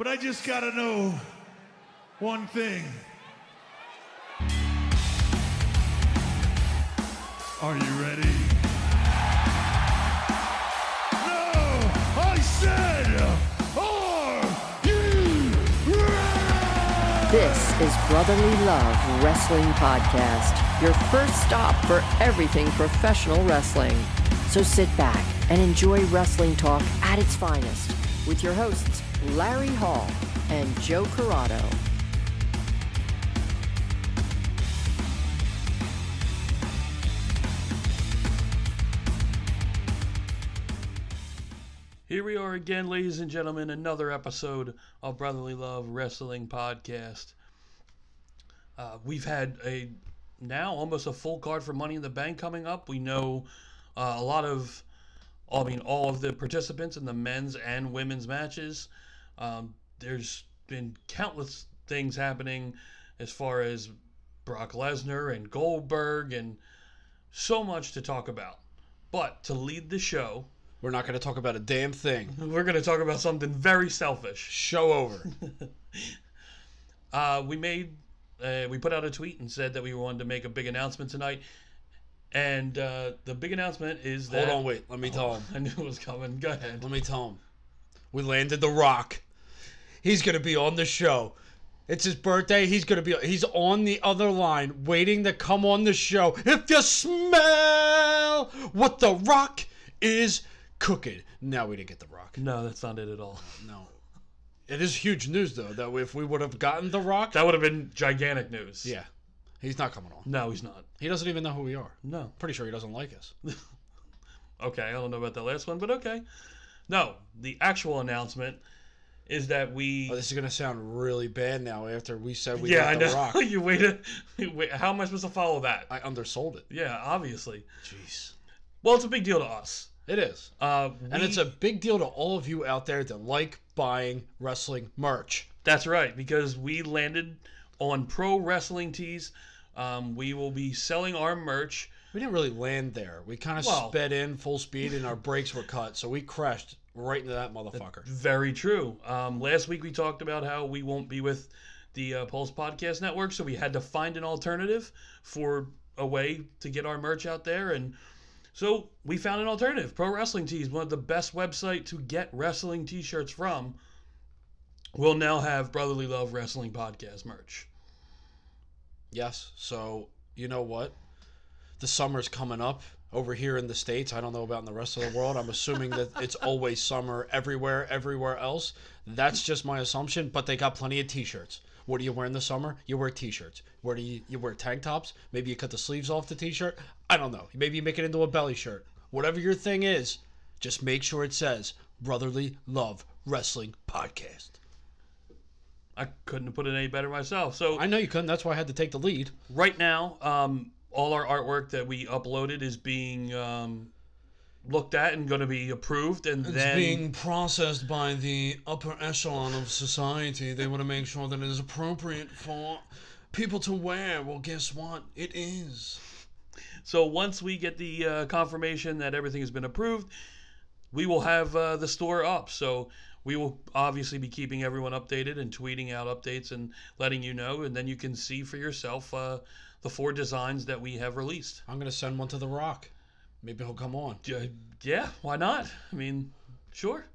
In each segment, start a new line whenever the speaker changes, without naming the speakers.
but I just gotta know one thing. Are you ready? No! I said, are you ready?
This is Brotherly Love Wrestling Podcast, your first stop for everything professional wrestling. So sit back and enjoy wrestling talk at its finest with your hosts, Larry Hall and Joe Corrado.
Here we are again, ladies and gentlemen, another episode of Brotherly Love Wrestling Podcast. Uh, we've had a now almost a full card for Money in the Bank coming up. We know uh, a lot of, I mean, all of the participants in the men's and women's matches. Um, there's been countless things happening as far as Brock Lesnar and Goldberg and so much to talk about. But to lead the show,
We're not going to talk about a damn thing.
we're going to talk about something very selfish.
Show over.
Uh, we made, uh, we put out a tweet and said that we wanted to make a big announcement tonight. And uh, the big announcement is that.
Hold on, wait. Let me tell him.
I knew it was coming. Go ahead.
Let me tell him. We landed The Rock. He's going to be on the show. It's his birthday. He's going to be. He's on the other line, waiting to come on the show. If you smell what The Rock is cooking. No, we didn't get The Rock.
No, that's not it at all.
No. It is huge news though that if we would have gotten The Rock,
That would have been gigantic news.
yeah, he's not coming on.
No, he's not.
He doesn't even know who we are.
No.
Pretty sure he doesn't like us.
Okay, I don't know about that last one, but okay. No, the actual announcement is that we.
Oh, this is gonna sound really bad now after we said we
yeah, I know.
rock.
you waited. Wait, how am I supposed to follow that?
I undersold it.
yeah, obviously.
Jeez.
Well, it's a big deal to us.
It is.
Uh,
And it's a big deal to all of you out there that like buying wrestling merch.
That's right, because we landed on Pro Wrestling Tees. Um, we will be selling our merch.
We didn't really land there. We kind of
Well-
sped in full speed and our brakes were cut, so we crashed right into that motherfucker.
Very true. Um, last week we talked about how we won't be with the uh, Pulse Podcast Network, so we had to find an alternative for a way to get our merch out there, and so we found an alternative. Pro Wrestling Tees, one of the best website to get wrestling T-shirts from, will now have Brotherly Love Wrestling Podcast merch.
Yes. So you know what? The summer's coming up over here in the states. I don't know about in the rest of the world. I'm assuming that it's always summer everywhere, everywhere else. That's just my assumption. But they got plenty of t-shirts. What do you wear in the summer? You wear t-shirts. Where do you you wear tank tops? Maybe you cut the sleeves off the t-shirt. I don't know. Maybe you make it into a belly shirt. Whatever your thing is, just make sure it says Brotherly Love Wrestling Podcast.
I couldn't have put it any better myself. So
I know you couldn't. That's why I had to take the lead.
right now, um, all our artwork that we uploaded is being um, looked at and going to be approved, and
It's
then
being processed by the upper echelon of society. They want to make sure that it is appropriate for people to wear. Well, guess what? It is.
so once we get the uh, confirmation that everything has been approved, we will have uh, the store up. So we will obviously be keeping everyone updated and tweeting out updates and letting you know, and then you can see for yourself uh, the four designs that we have released.
I'm gonna send one to The Rock. Maybe he'll come on.
Uh, yeah, why not? I mean, sure.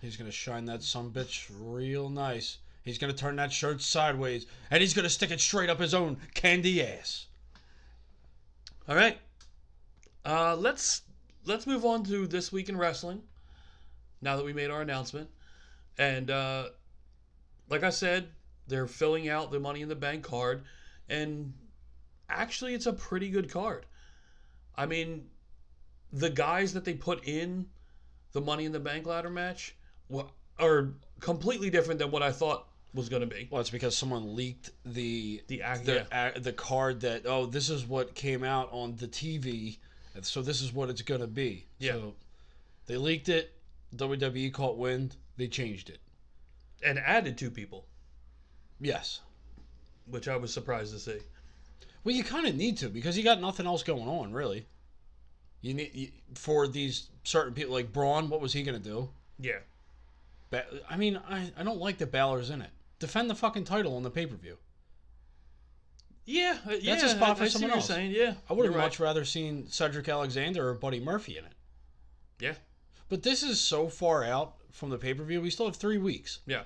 He's gonna shine that some bitch real nice. He's gonna turn that shirt sideways, and he's gonna stick it straight up his own candy ass.
All right. Uh, let's let's move on to this week in wrestling. Now that we made our announcement, and uh, like I said, they're filling out the Money in the Bank card, and actually, it's a pretty good card. I mean, the guys that they put in the Money in the Bank ladder match are completely different than what I thought was going to be.
Well, it's because someone leaked the
The
the
yeah.
the card that oh this is what came out on the TV, so this is what it's gonna be.
Yeah.
So they leaked it. WWE caught wind. They changed it.
and added two people,
Yes.
which I was surprised to see.
Well, you kind of need to because you got nothing else going on, really. You need you, for these certain people like Braun. What was he gonna do?
Yeah.
Ba- I mean, I, I don't like that Balor's in it. Defend the fucking title on the pay per view.
Yeah, uh, yeah.
a spot for
I,
someone
what
else.
You're saying. Yeah,
I would have
right.
much rather seen Cedric Alexander or Buddy Murphy in it.
Yeah,
But this is so far out from the pay per view. We still have three weeks.
yeah.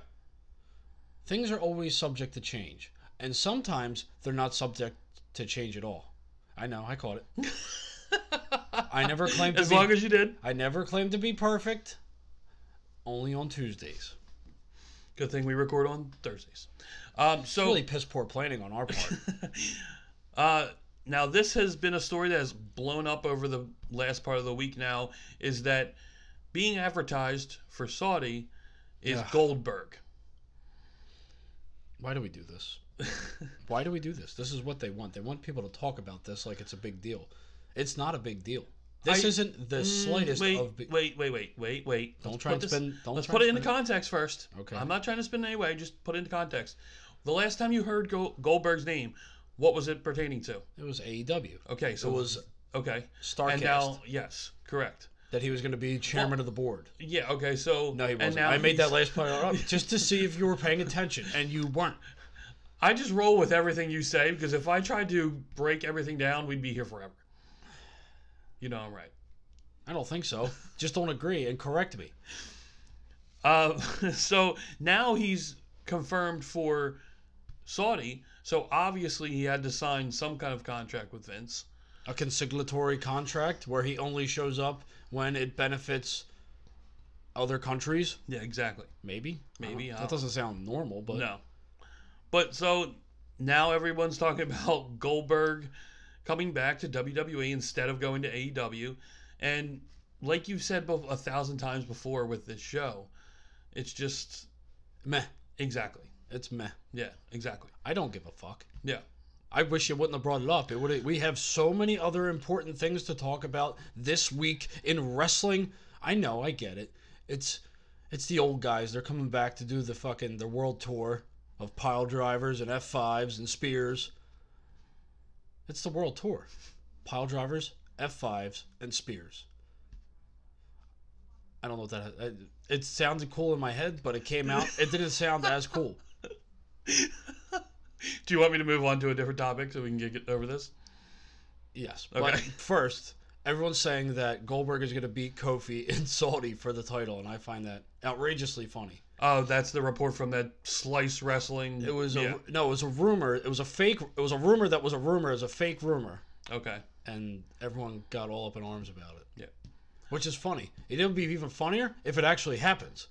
Things are always subject to change, and sometimes they're not subject to change at all. I know, I caught it. I never claimed to
As
be.
long as you did.
I never claimed to be perfect. Only on Tuesdays.
Good thing we record on Thursdays. Um, so
Really piss poor planning on our part.
Uh, now, this has been a story that has blown up over the last part of the week now. Is that being advertised for Saudi is
Yeah.
Goldberg?
Why do we do this? Why do we do this? This is what they want. They want people to talk about this like it's a big deal. It's not a big deal. This
I-
isn't the mm, slightest
wait,
of. Big...
wait, wait, wait, wait, wait.
Don't
Let's
try and
this-
spin- don't
let's put it into context first.
Okay.
I'm not trying to spin it anyway. Just put it into context. The last time you heard Go- Goldberg's name, what was it pertaining to?
It was AEW.
Okay, so
it was
okay.
Starrcast
And now, yes, correct.
that he was going to be chairman of the board.
Yeah. Okay. So
No, he wasn't. I made that last point up just to see if you were paying attention, and you weren't.
I just roll with everything you say because if I tried to break everything down, we'd be here forever. You know I'm right.
I don't think so. Just don't agree and correct me.
Uh, so now he's confirmed for Saudi. So obviously he had to sign some kind of contract with Vince.
A consiglatory contract where he only shows up when it benefits other countries.
Yeah, exactly.
Maybe.
Maybe,
that doesn't sound normal, but
No. But so now everyone's talking about Goldberg coming back to WWE instead of going to AEW. And like you've said a thousand times before with this show, it's just
meh.
exactly.
It's meh.
Yeah, exactly.
I don't give a fuck.
Yeah.
I wish you wouldn't have brought it up. It would. We have so many other important things to talk about this week in wrestling. I know. I get it. It's it's the old guys. They're coming back to do the fucking the world tour of pile drivers and F5s and spears. It's the world tour. Pile drivers, F5s, and spears. I don't know what that. It, it sounded cool in my head, but it came out. It didn't sound as cool.
Do you want me to move on to a different topic so we can get, get over this?
Yes, but
Okay.
first, everyone's saying that Goldberg is going to beat Kofi in Saudi for the title, and I find that outrageously funny.
Oh, that's the report from that Slice Wrestling.
It was
yeah.
a no, it was a rumor. It was a fake. It was a rumor that was a rumor. It was a fake rumor,
okay.
and everyone got all up in arms about it.
Yeah.
which is funny. It would be even funnier if it actually happens.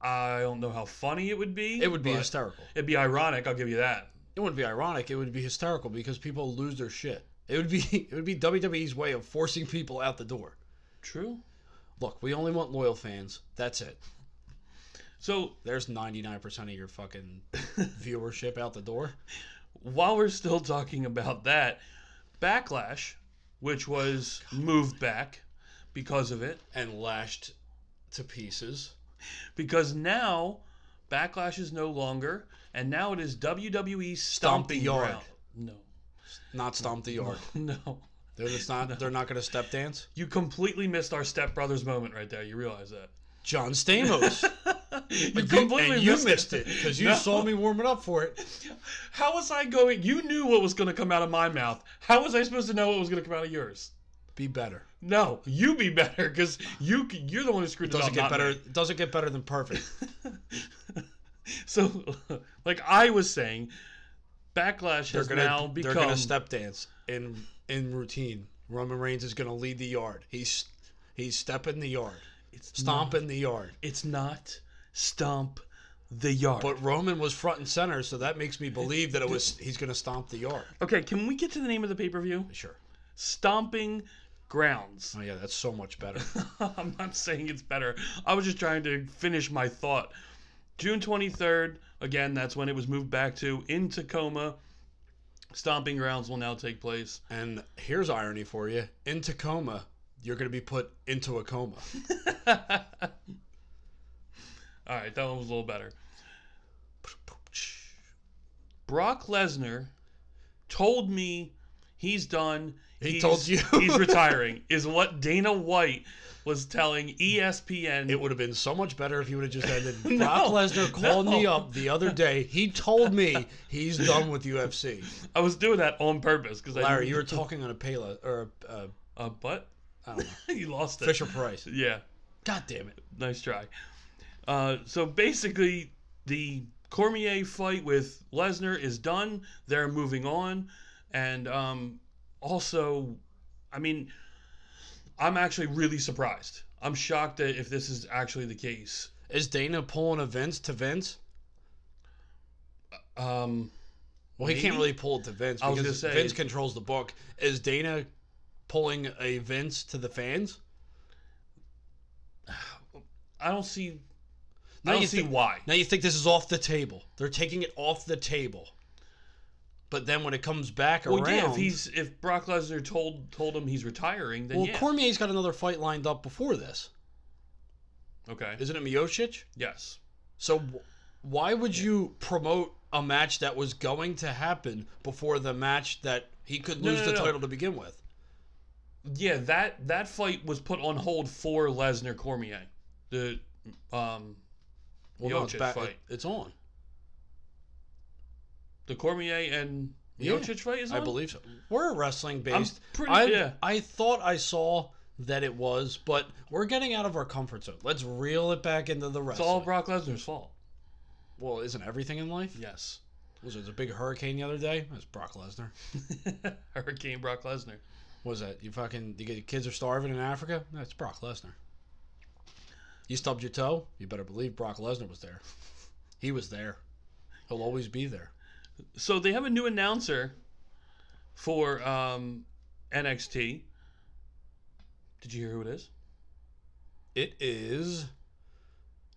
I don't know how funny it would be.
It would be hysterical.
It'd be ironic. I'll give you that.
It wouldn't be ironic. It would be hysterical because people lose their shit. It would be it would be WWE's way of forcing people out the door.
True.
Look, we only want loyal fans. That's it.
So
There's 99% of your fucking viewership out the door.
while we're still talking about that, Backlash, which was moved back because of it,
and lashed to pieces.
because now Backlash is no longer, and now it is WWE
Stomp the yard.
ground. No,
Not stomp the yard.
no,
They're just not. They're not going to step dance.
you completely missed our Step Brothers moment right there. You realize that?
John Stamos.
You completely
and you
missed,
missed it because you
No.
saw me warming up for it.
How was I going? You knew what was going to come out of my mouth. How was I supposed to know what was going to come out of yours?
Be better.
No, you be better because you you're the one who screwed it
Doesn't
up.
get
not
better.
me.
Doesn't get better than perfect.
So, like I was saying, backlash
They're
has
gonna.
now
they're gonna step dance in in routine. Roman Reigns is gonna lead the yard. He's he's stepping the yard,
it's
stomping the yard.
It's not stomp the yard.
But Roman was front and center, so that makes me believe that it was he's gonna stomp the yard.
okay, can we get to the name of the pay per view?
Sure.
Stomping Grounds.
Oh yeah, that's so much better.
I'm not saying it's better. I was just trying to finish my thought. June 23rd, again, that's when it was moved back to in Tacoma. Stomping Grounds will now take place.
and here's irony for you: in Tacoma, you're gonna be put into a coma.
All right, that one was a little better. Brock Lesnar told me He's done.
He
he's,
told you.
he's retiring. Is what Dana White was telling ESPN.
It would have been so much better if you would have just ended.
No,
Brock Lesnar called me up the other day. He told me he's done with UFC.
I was doing that on purpose because I
Larry, you were talking on a Payla or a
Uh, but
I don't know
you lost it.
Fisher Price.
Yeah.
God damn it!
Nice try. Uh, so basically, the Cormier fight with Lesnar is done. They're moving on, and um, also, I mean, I'm actually really surprised. I'm shocked that if this is actually the case.
Is Dana pulling events to Vince?
Um,
Well, he can't really pull it to Vince because
say-
Vince controls the book. Is Dana pulling a Vince to the fans?
I don't see.
Now
I don't
you
see
think-
why.
Now you think this is off the table? They're taking it off the table. But then when it comes back
Well,
around,
yeah, if he's if Brock Lesnar told told him he's retiring, then
well,
yeah.
Cormier's got another fight lined up before this,
okay.
isn't it? Miocic.
yes.
So why would you promote a match that was going to happen before the match that he could
No,
lose
no,
the
no.
title to begin with?
Yeah, that that fight was put on hold for Lesnar Cormier. The um
Well, no, it's, back,
fight.
it- it's on.
The Cormier and
Yeah,
Miocic fight is on.
I believe so. We're wrestling based.
pretty-
I,
yeah.
I thought I saw that it was, but we're getting out of our comfort zone. Let's reel it back into the wrestling.
It's all Brock Lesnar's fault.
well, isn't everything in life?
Yes.
Was there a big hurricane the other day? That's Brock Lesnar.
Hurricane Brock Lesnar.
What was that? You fucking you get your kids are starving in Africa? That's Brock Lesnar. You stubbed your toe? You better believe Brock Lesnar was there. He was there. He'll always be there.
So they have a new announcer for um, NXT. Did you hear who it is?
It is.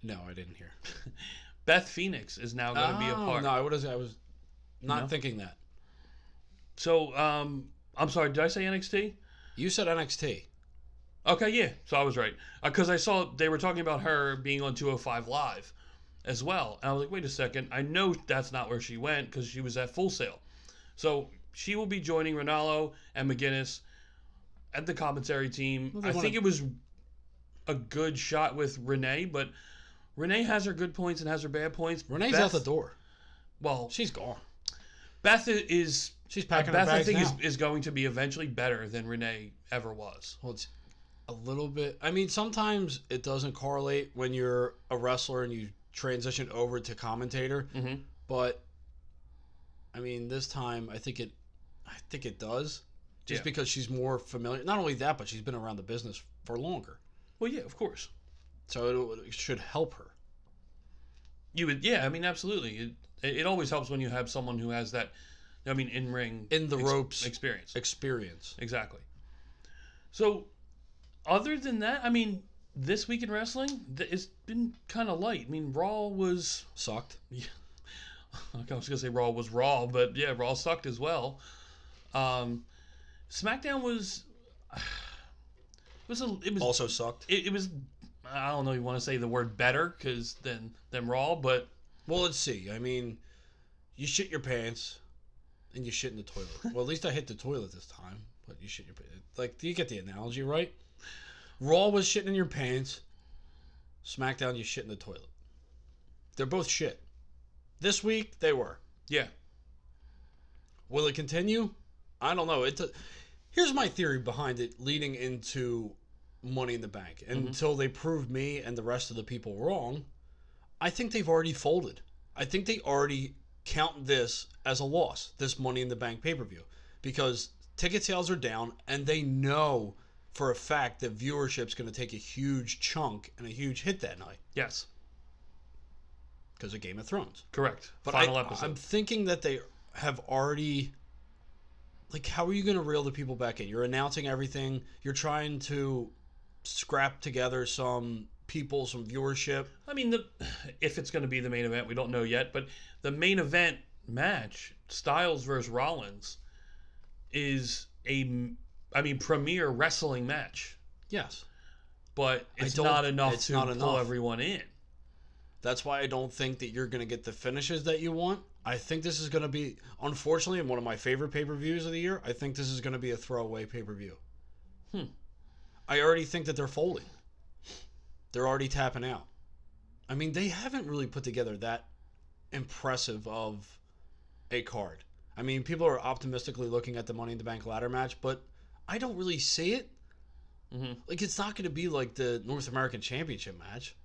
No, I didn't hear.
Beth Phoenix is now going to be a
Oh,
part.
No, I was I was not
No?
thinking that.
So um, I'm sorry. Did I say NXT?
You said NXT.
Okay, yeah. So I was right uh, because I saw they were talking about her being on 205 Live as well, and I was like, wait a second. I know that's not where she went because she was at Full Sail. So she will be joining Ranallo and McGuinness at the commentary team.
Well,
I
wanna-
think it was a good shot with Renee, but Renee has her good points and has her bad points.
Renee's
Beth,
out the door.
Well,
She's gone.
Beth is
She's packing her
Beth. I think
now.
is, is going to be eventually better than Renee ever was.
Well, it's a little bit. I mean, sometimes it doesn't correlate when you're a wrestler and you transition over to commentator.
Mhm.
But I mean, this time I think it. I think it does, just
Yeah.
because she's more familiar. Not only that, but she's been around the business for longer,
Well, yeah, of course.
so it, it should help her.
You would, yeah. I mean, absolutely. It, it it always helps when you have someone who has that. I mean, in ring
In the ropes.
experience.
Experience.
Exactly. So, other than that, I mean, this week in wrestling, it's been kind of light. I mean, Raw was.
Sucked. Yeah.
I was gonna say Raw was Raw, but yeah, Raw sucked as well. Um, SmackDown was. It was a. It was
Also sucked.
It, it was. I don't know. if You want to say the word better because than than Raw, but
Well, let's see. I mean, you shit your pants, and you shit in the toilet. well, at least I hit the toilet this time. But you shit your pants. Like, do you get the analogy right? Raw was shitting in your pants. SmackDown, you shit in the toilet. They're both shit. This week they were.
yeah,
Will it continue? I don't know. It. Here's my theory behind it, leading into Money in the Bank. Mm-hmm. Until they prove me and the rest of the people wrong, I think they've already folded. I think they already count this as a loss. This Money in the Bank pay per view because ticket sales are down, and they know for a fact that viewership's going to take a huge chunk and a huge hit that night
yes,
because of Game of Thrones.
correct.
But
Final
I,
episode.
I'm thinking that they have already. Like, how are you going to reel the people back in? You're announcing everything. You're trying to scrap together some people, some viewership.
I mean, the if it's going to be the main event, we don't know yet. But the main event match, Styles versus Rollins, is a, I mean, premier wrestling match.
Yes.
But it's not enough
it's
to
not
pull
enough.
everyone in.
That's why I don't think that you're going to get the finishes that you want. I think this is going to be, unfortunately, one of my favorite pay per views of the year. I think this is going to be a throwaway pay per view.
Hmm.
I already think that they're folding. They're already tapping out. I mean, they haven't really put together that impressive of a card. I mean, people are optimistically looking at the Money in the Bank ladder match, but I don't really see it.
Mhm.
Like, it's not going to be like the North American Championship match.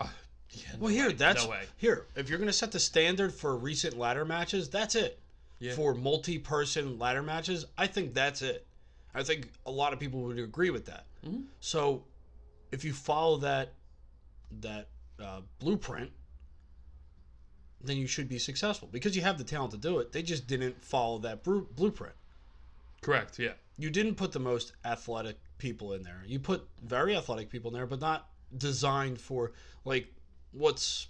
Uh, yeah, no
Well, here,
way.
that's
no
here. If you're going to set the standard for recent ladder matches, that's it.
Yeah.
For multi-person ladder matches, I think that's it. I think a lot of people would agree with that.
Mhm.
So, if you follow that that uh, blueprint, then you should be successful because you have the talent to do it. They just didn't follow that bru- blueprint.
Correct. Yeah.
You didn't put the most athletic people in there. You put very athletic people in there, but not designed for like what's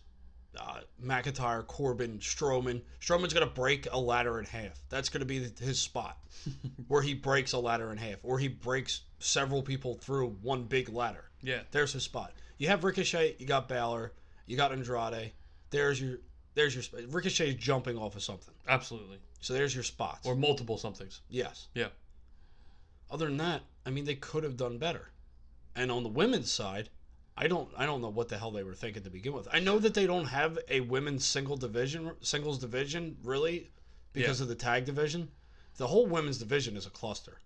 uh, McIntyre, Corbin, Strowman. Strowman's gonna break a ladder in half. That's gonna be his spot, where he breaks a ladder in half, or he breaks several people through one big ladder.
Yeah.
There's his spot. You have Ricochet, you got Balor, you got Andrade. There's your there's your. Ricochet's jumping off of something,
Absolutely.
So there's your spots.
Or multiple somethings.
yes.
Yeah.
Other than that, I mean, they could have done better. And on the women's side, I don't I don't know what the hell they were thinking to begin with. I know that they don't have a women's single division singles division really because
Yeah.
of the tag division. The whole women's division is a cluster.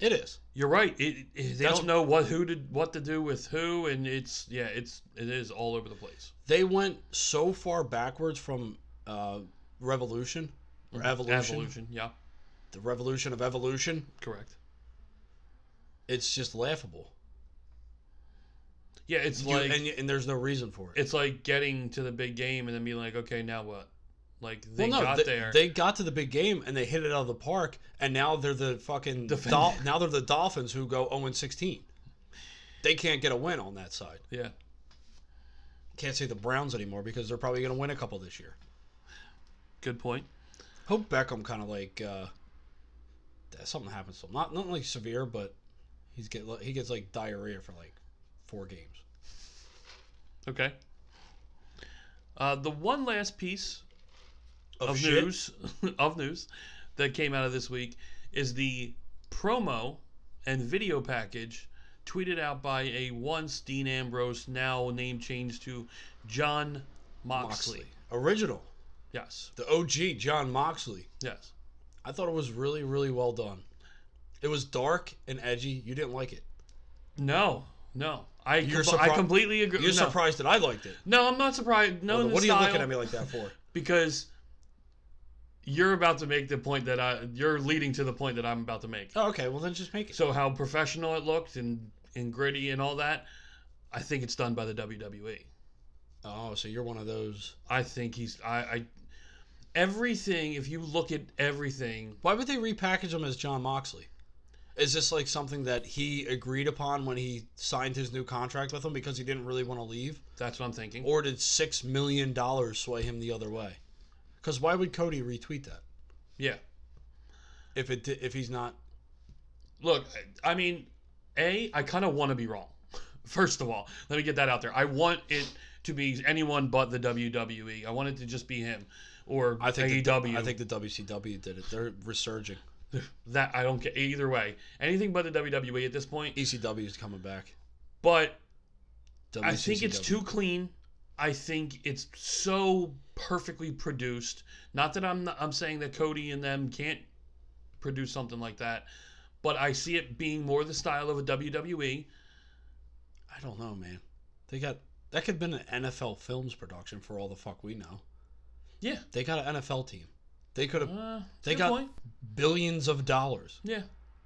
It is.
You're right. It, it- they
That's-
don't know what who did what to do with who, and it's yeah, it's it is all over the place.
They went so far backwards from uh, Revolution or mm-hmm. Evolution,
Evolution. Yeah.
the Revolution of Evolution.
Correct.
It's just laughable.
Yeah. It's
You-
like
and, and there's no reason for it.
it's like getting to the big game and then being like, okay, now what? Like they
well, no,
got
they,
there.
they got to the big game and they hit it out of the park, and now they're the fucking
Defend-
Dol- now they're the Dolphins who go 0 16. They can't get a win on that side.
yeah.
Can't say the Browns anymore because they're probably going to win a couple this year.
Good point.
Hope Beckham kind of like uh, something happens to him. Not not like severe, but he's get he gets like diarrhea for like four games.
Okay. Uh, the one last piece
Of,
of news of news that came out of this week is the promo and video package tweeted out by a once Dean Ambrose, now name changed to Jon Moxley.
Moxley, original,
Yes,
the OG Jon Moxley.
yes.
I thought it was really really well done. It was dark and edgy. You didn't like it.
No, no. I
You're
compl- I completely agree.
You're
no.
surprised that I liked it.
No, I'm not surprised. No,
Well, what are you looking at me like that for?
Because you're about to make the point that I. You're leading to the point that I'm about to make.
Oh, okay. Well, then just make it.
So how professional it looked and and gritty and all that, I think it's done by the WWE.
Oh, so you're one of those.
I think he's I, I everything. If you look at everything,
Why would they repackage him as Jon Moxley? Is this like something that he agreed upon when he signed his new contract with him because he didn't really want to leave,
that's what I'm thinking.
or did six million dollars sway him the other way? Because why would Cody retweet that
yeah.
if it if he's not?
Look, I mean, a I kind of want to be wrong. First of all, let me get that out there. I want it to be anyone but the WWE. I want it to just be him or
I think
AEW.
The, I think the WCW did it. They're resurging.
that I don't get either way. Anything but the WWE at this point.
ECW is coming back.
But I think it's too clean. I think it's so perfectly produced. Not that I'm not, I'm saying that Cody and them can't produce something like that, but I see it being more the style of a WWE.
I don't know, man. They got that could have been an NFL Films production for all the fuck we know.
Yeah,
They got an NFL team. They could have
uh,
They got-
point.
billions of dollars.
Yeah,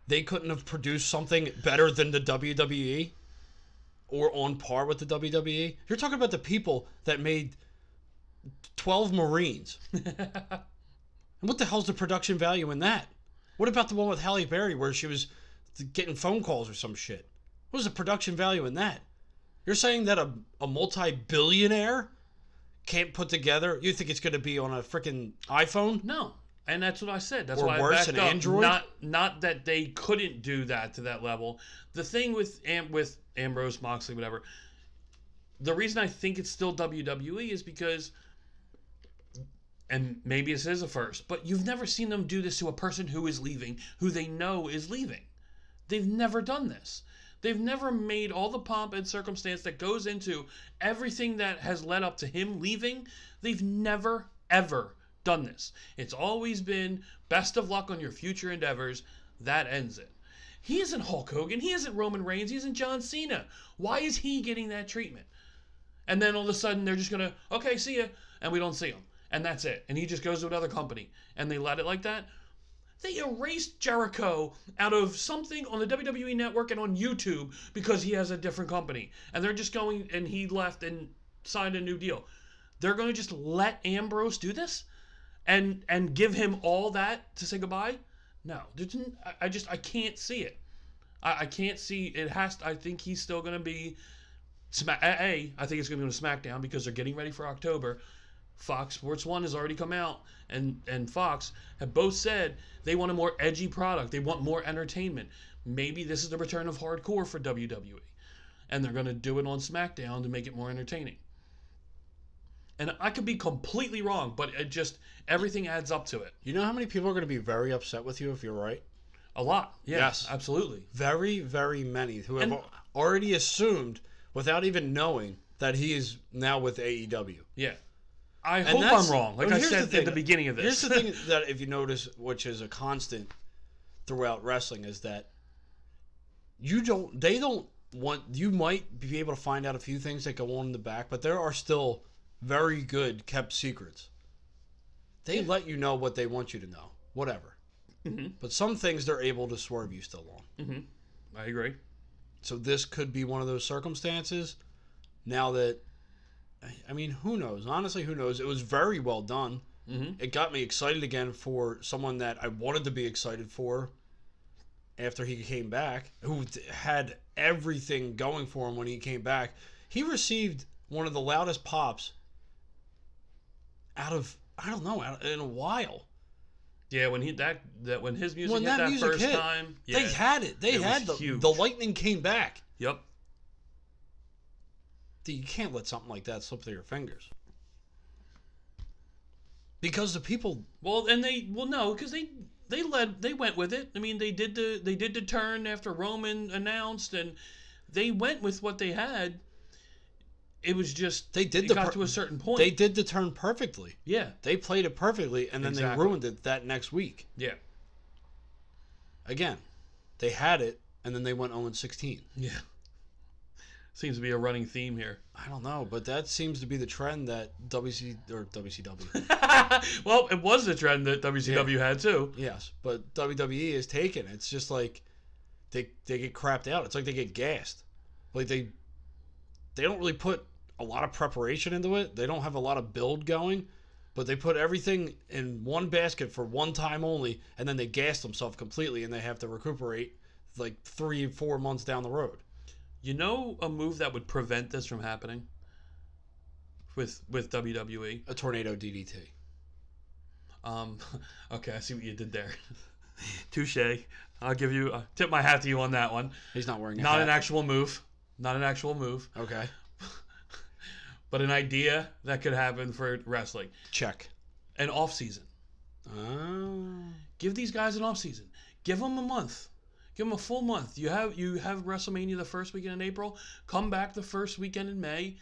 They couldn't have produced something better than the WWE or on par with the WWE. You're talking about the people that made 12 Marines. and what the hell's the production value in that? What about the one with Halle Berry where she was getting phone calls or some shit? What was the production value in that? You're saying that a, a multi billionaire can't put together? You think it's going to be on a freaking iPhone?
no, and that's what I said. That's
Or
why
worse,
I backed
an
up.
Android?
Not not that they couldn't do that to that level. The thing with Am- with Ambrose Moxley, whatever, the reason I think it's still WWE is because, and maybe this is a first, but you've never seen them do this to a person who is leaving, who they know is leaving. They've never done this. They've never made all the pomp and circumstance that goes into everything that has led up to him leaving. They've never, ever done this. It's always been best of luck on your future endeavors. That ends it. He isn't Hulk Hogan. He isn't Roman Reigns. He isn't John Cena. Why is he getting that treatment? And then all of a sudden they're just gonna okay, see ya, and we don't see him, and that's it. And he just goes to another company, and they let it like that. They erased Jericho out of something on the WWE network and on YouTube because he has a different company, and they're just going and he left and signed a new deal. They're going to just let Ambrose do this, and and give him all that to say goodbye. No, I- just I can't see it. I, I can't see it has. To, I think he's still going to be. A, I think it's going to be on SmackDown because they're getting ready for October. Fox Sports One has already come out, and and Fox have both said they want a more edgy product. They want more entertainment. Maybe this is the return of hardcore for WWE, and they're going to do it on SmackDown to make it more entertaining. And I could be completely wrong, but it just everything adds up to it.
You know how many people are going to be very upset with you if you're right?
A lot. Yeah,
Yes.
absolutely.
Very, very many who have
And-
already assumed without even knowing that he is now with AEW.
Yeah. I
And
hope I'm wrong. Like I said
the
at the beginning of this.
Is the thing that if you notice, which is a constant throughout wrestling, is that you don't. They don't want. You might be able to find out a few things that go on in the back, but there are still very good kept secrets. They let you know what they want you to know, whatever.
Mm-hmm.
But some things they're able to swerve you still on.
I agree.
So this could be one of those circumstances. Now that, I- mean, who knows? Honestly, who knows? It was very well done.
Mhm.
It got me excited again for someone that I wanted to be excited for. After he came back, who had everything going for him when he came back, he received one of the loudest pops out of I don't know out in a while.
Yeah, when he that that when his music
when
hit
that,
that,
music
first
hit,
time, yeah,
they had it. They
It
had the
huge.
the lightning came back.
yep.
You can't let something like that slip through your fingers. Because the people,
Well, and they well no, because they they led they went with it. I mean, they did the they did the turn after Roman announced, and they went with what they had. It was just
They did the
got
per-
to a certain point.
they did the turn perfectly.
yeah,
They played it perfectly, and then
Exactly.
they ruined it that next week.
yeah,
Again, they had it, and then they went 0 16.
yeah. Seems to be a running theme here.
I don't know, but that seems to be the trend that WC or WCW.
well, it was the trend that WCW had too.
yes, but WWE is taken. It's just like they they get crapped out. It's like they get gassed. Like they they don't really put a lot of preparation into it. They don't have a lot of build going, but they put everything in one basket for one time only, and then they gas themselves completely, and they have to recuperate like three, four months down the road.
You know a move that would prevent this from happening with with? WWE.
A tornado DDT.
Um, okay, I see what you did there. Touche. I'll give you uh, tip my hat to you on that one.
He's not wearing
Not
hat.
an actual move. Not an actual move,
Okay,
but an idea that could happen for wrestling.
check.
An off season.
Oh.
Give these guys an off season. Give them a month. Give them a full month. You have you have WrestleMania the first weekend in April. Come back the first weekend in May.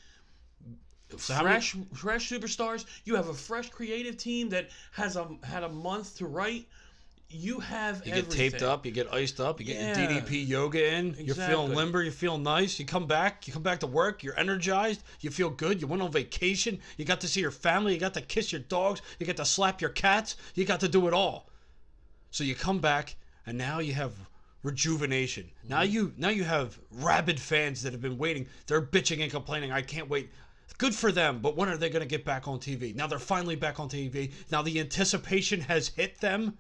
So how many-
fresh fresh superstars. You have a fresh creative team that has a had a month to write. You have
You get taped up, you get iced up, you get
Yeah.
your DDP yoga in, you're feeling limber, you feel nice, you come back, you come back to work, you're energized, you feel good, you went on vacation, you got to see your family, you got to kiss your dogs, you got to slap your cats, you got to do it all. So you come back and now you have rejuvenation. Now mm-hmm. you now you have rabid fans that have been waiting. They're bitching and complaining. I can't wait. Good for them, but when are they going to get back on TV? Now they're finally back on TV. Now the anticipation has hit them.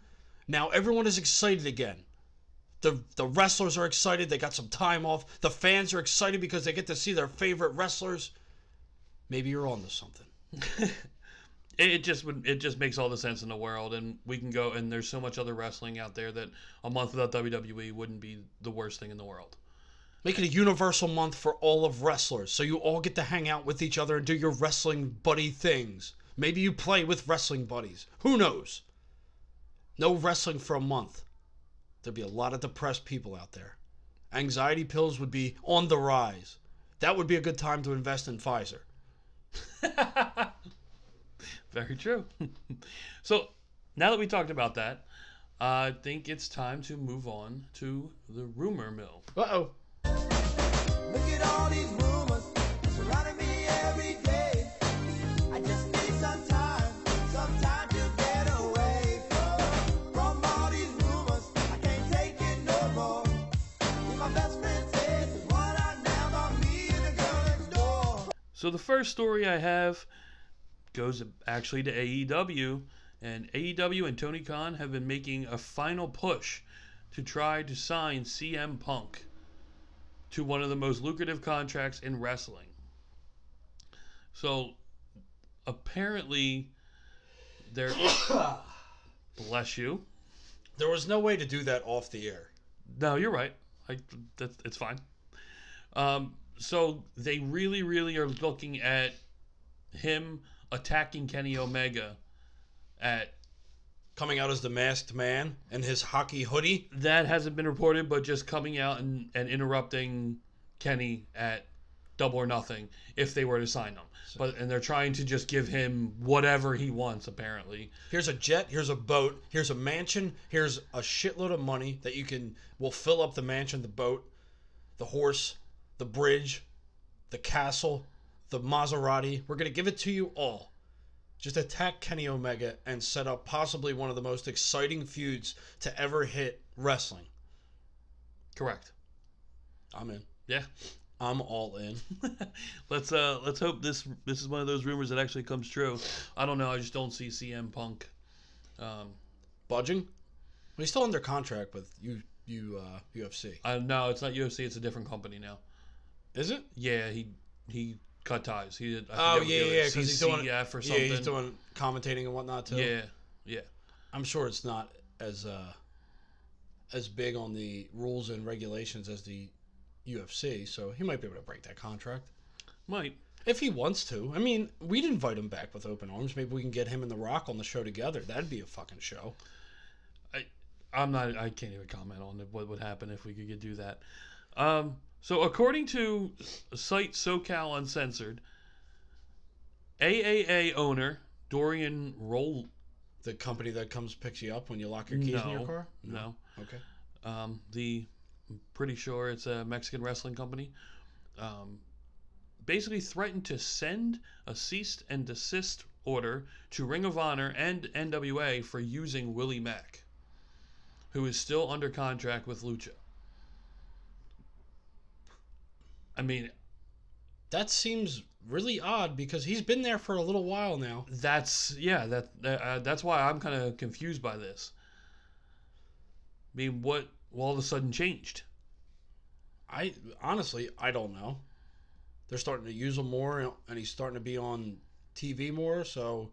Now everyone is excited again. The the wrestlers are excited. They got some time off. The fans are excited because they get to see their favorite wrestlers. Maybe you're on to something.
It, it just would it just makes all the sense in the world, and we can go and there's so much other wrestling out there that a month without WWE wouldn't be the worst thing in the world.
Make it a universal month for all of wrestlers, so you all get to hang out with each other and do your wrestling buddy things. Maybe you play with wrestling buddies. Who knows? No wrestling for a month. There'd be a lot of depressed people out there. Anxiety pills would be on the rise. That would be a good time to invest in Pfizer.
Very true. so now that we talked about that, I think it's time to move on to the rumor mill.
Uh oh.
Look at all these rumors surrounding me every day. I just need some time, some time to get away from, from all these rumors. I can't take it no more. If my best friend says what I know about me girl next door.
So the first story I have goes actually to AEW, and AEW and Tony Khan have been making a final push to try to sign CM Punk to one of the most lucrative contracts in wrestling. So apparently they're bless you.
There was no way to do that off the air.
No, you're right. I, that's, it's fine. Um, so they really, really are looking at him attacking Kenny Omega at
Coming out as the masked man and his hockey hoodie.
that hasn't been reported, but just coming out and, and interrupting Kenny at double or nothing if they were to sign him. But and they're trying to just give him whatever he wants apparently.
Here's a jet, here's a boat, here's a mansion, here's a shitload of money that you can will fill up the mansion, the boat, the horse, the bridge, the castle, the Maserati. We're gonna give it to you all. Just attack Kenny Omega and set up possibly one of the most exciting feuds to ever hit wrestling.
Correct.
I'm in.
Yeah.
I'm all in.
let's uh let's hope this this is one of those rumors that actually comes true. I don't know. I just don't see CM Punk. Um,
Budging? He's still under contract with you, you, uh, UFC.
Uh, no, it's not UFC. It's a different company now.
Is it?
Yeah, he he cut ties. He did. I
Oh yeah, yeah, because he's doing
CCF or
Yeah,
something.
he's doing commentating and whatnot too.
Yeah, yeah.
I'm sure it's not as uh, as big on the rules and regulations as the UFC, so he might be able to break that contract
Might.
if he wants to. I mean, we'd invite him back with open arms. Maybe we can get him and The Rock on the show together. That'd be a fucking show.
I, I'm not. I can't even comment on what would happen if we could do that. Um, so according to site SoCal Uncensored, AAA owner Dorian Roll.
The company that comes picks you up when you lock your keys in your
No,
car.
no.
Okay.
um, the I'm pretty sure it's a Mexican wrestling company, um, basically threatened to send a cease and desist order to Ring of Honor and NWA for using Willie Mack, who is still under contract with Lucha. I mean,
That seems really odd because he's been there for a little while now.
that's yeah, that uh, that's why I'm kind of confused by this. I mean, what all of a sudden changed?
I honestly, I don't know. They're starting to use him more, and he's starting to be on TV more. So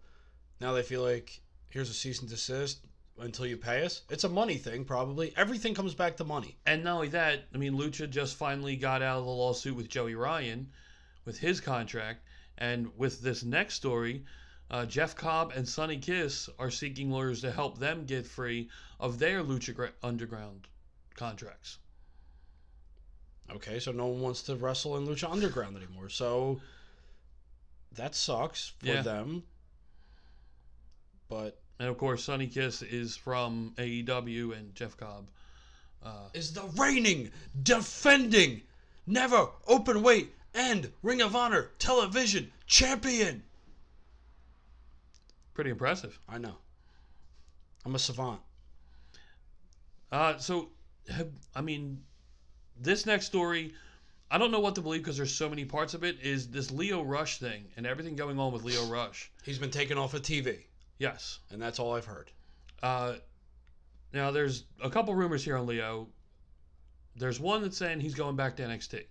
now they feel like here's a cease and desist until you pay us. It's a money thing, probably. Everything comes back to money.
And not only that, I mean, Lucha just finally got out of the lawsuit with Joey Ryan with his contract. And with this next story, uh, Jeff Cobb and Sonny Kiss are seeking lawyers to help them get free of their Lucha Underground contracts.
Okay, so no one wants to wrestle in Lucha Underground anymore. So that sucks for
Yeah.
them. But
And of course, Sonny Kiss is from AEW and Jeff Cobb.
is the reigning, defending, never open weight and Ring of Honor television champion.
Pretty impressive.
I know. I'm a savant.
Uh, so, I mean, this next story, I don't know what to believe because there's so many parts of it. Is this Lio Rush thing and everything going on with Lio Rush?
He's been taken off of TV,
Yes.
and that's all I've heard.
Uh, now there's a couple rumors here on Lio. There's one that's saying he's going back to NXT.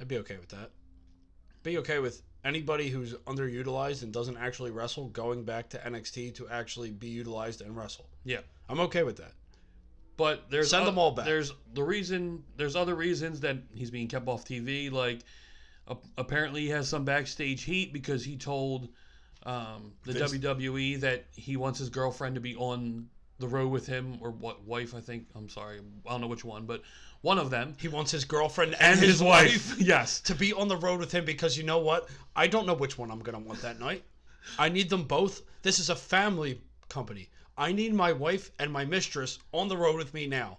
I'd be okay with that. Be okay with anybody who's underutilized and doesn't actually wrestle going back to NXT to actually be utilized and wrestle.
Yeah.
I'm okay with that.
But there's
Send
oth-
them all back.
There's the reason. There's other reasons that he's being kept off TV. Like a- apparently he has some backstage heat because he told um, the
Vince-
WWE that he wants his girlfriend to be on the road with him or what wife I think. I'm sorry, I don't know which one, but one of them
He wants his girlfriend and,
and his, wife. yes.
to be on the road with him because you know what? I don't know which one I'm gonna want that night. I need them both. This is a family company. I need my wife and my mistress on the road with me now.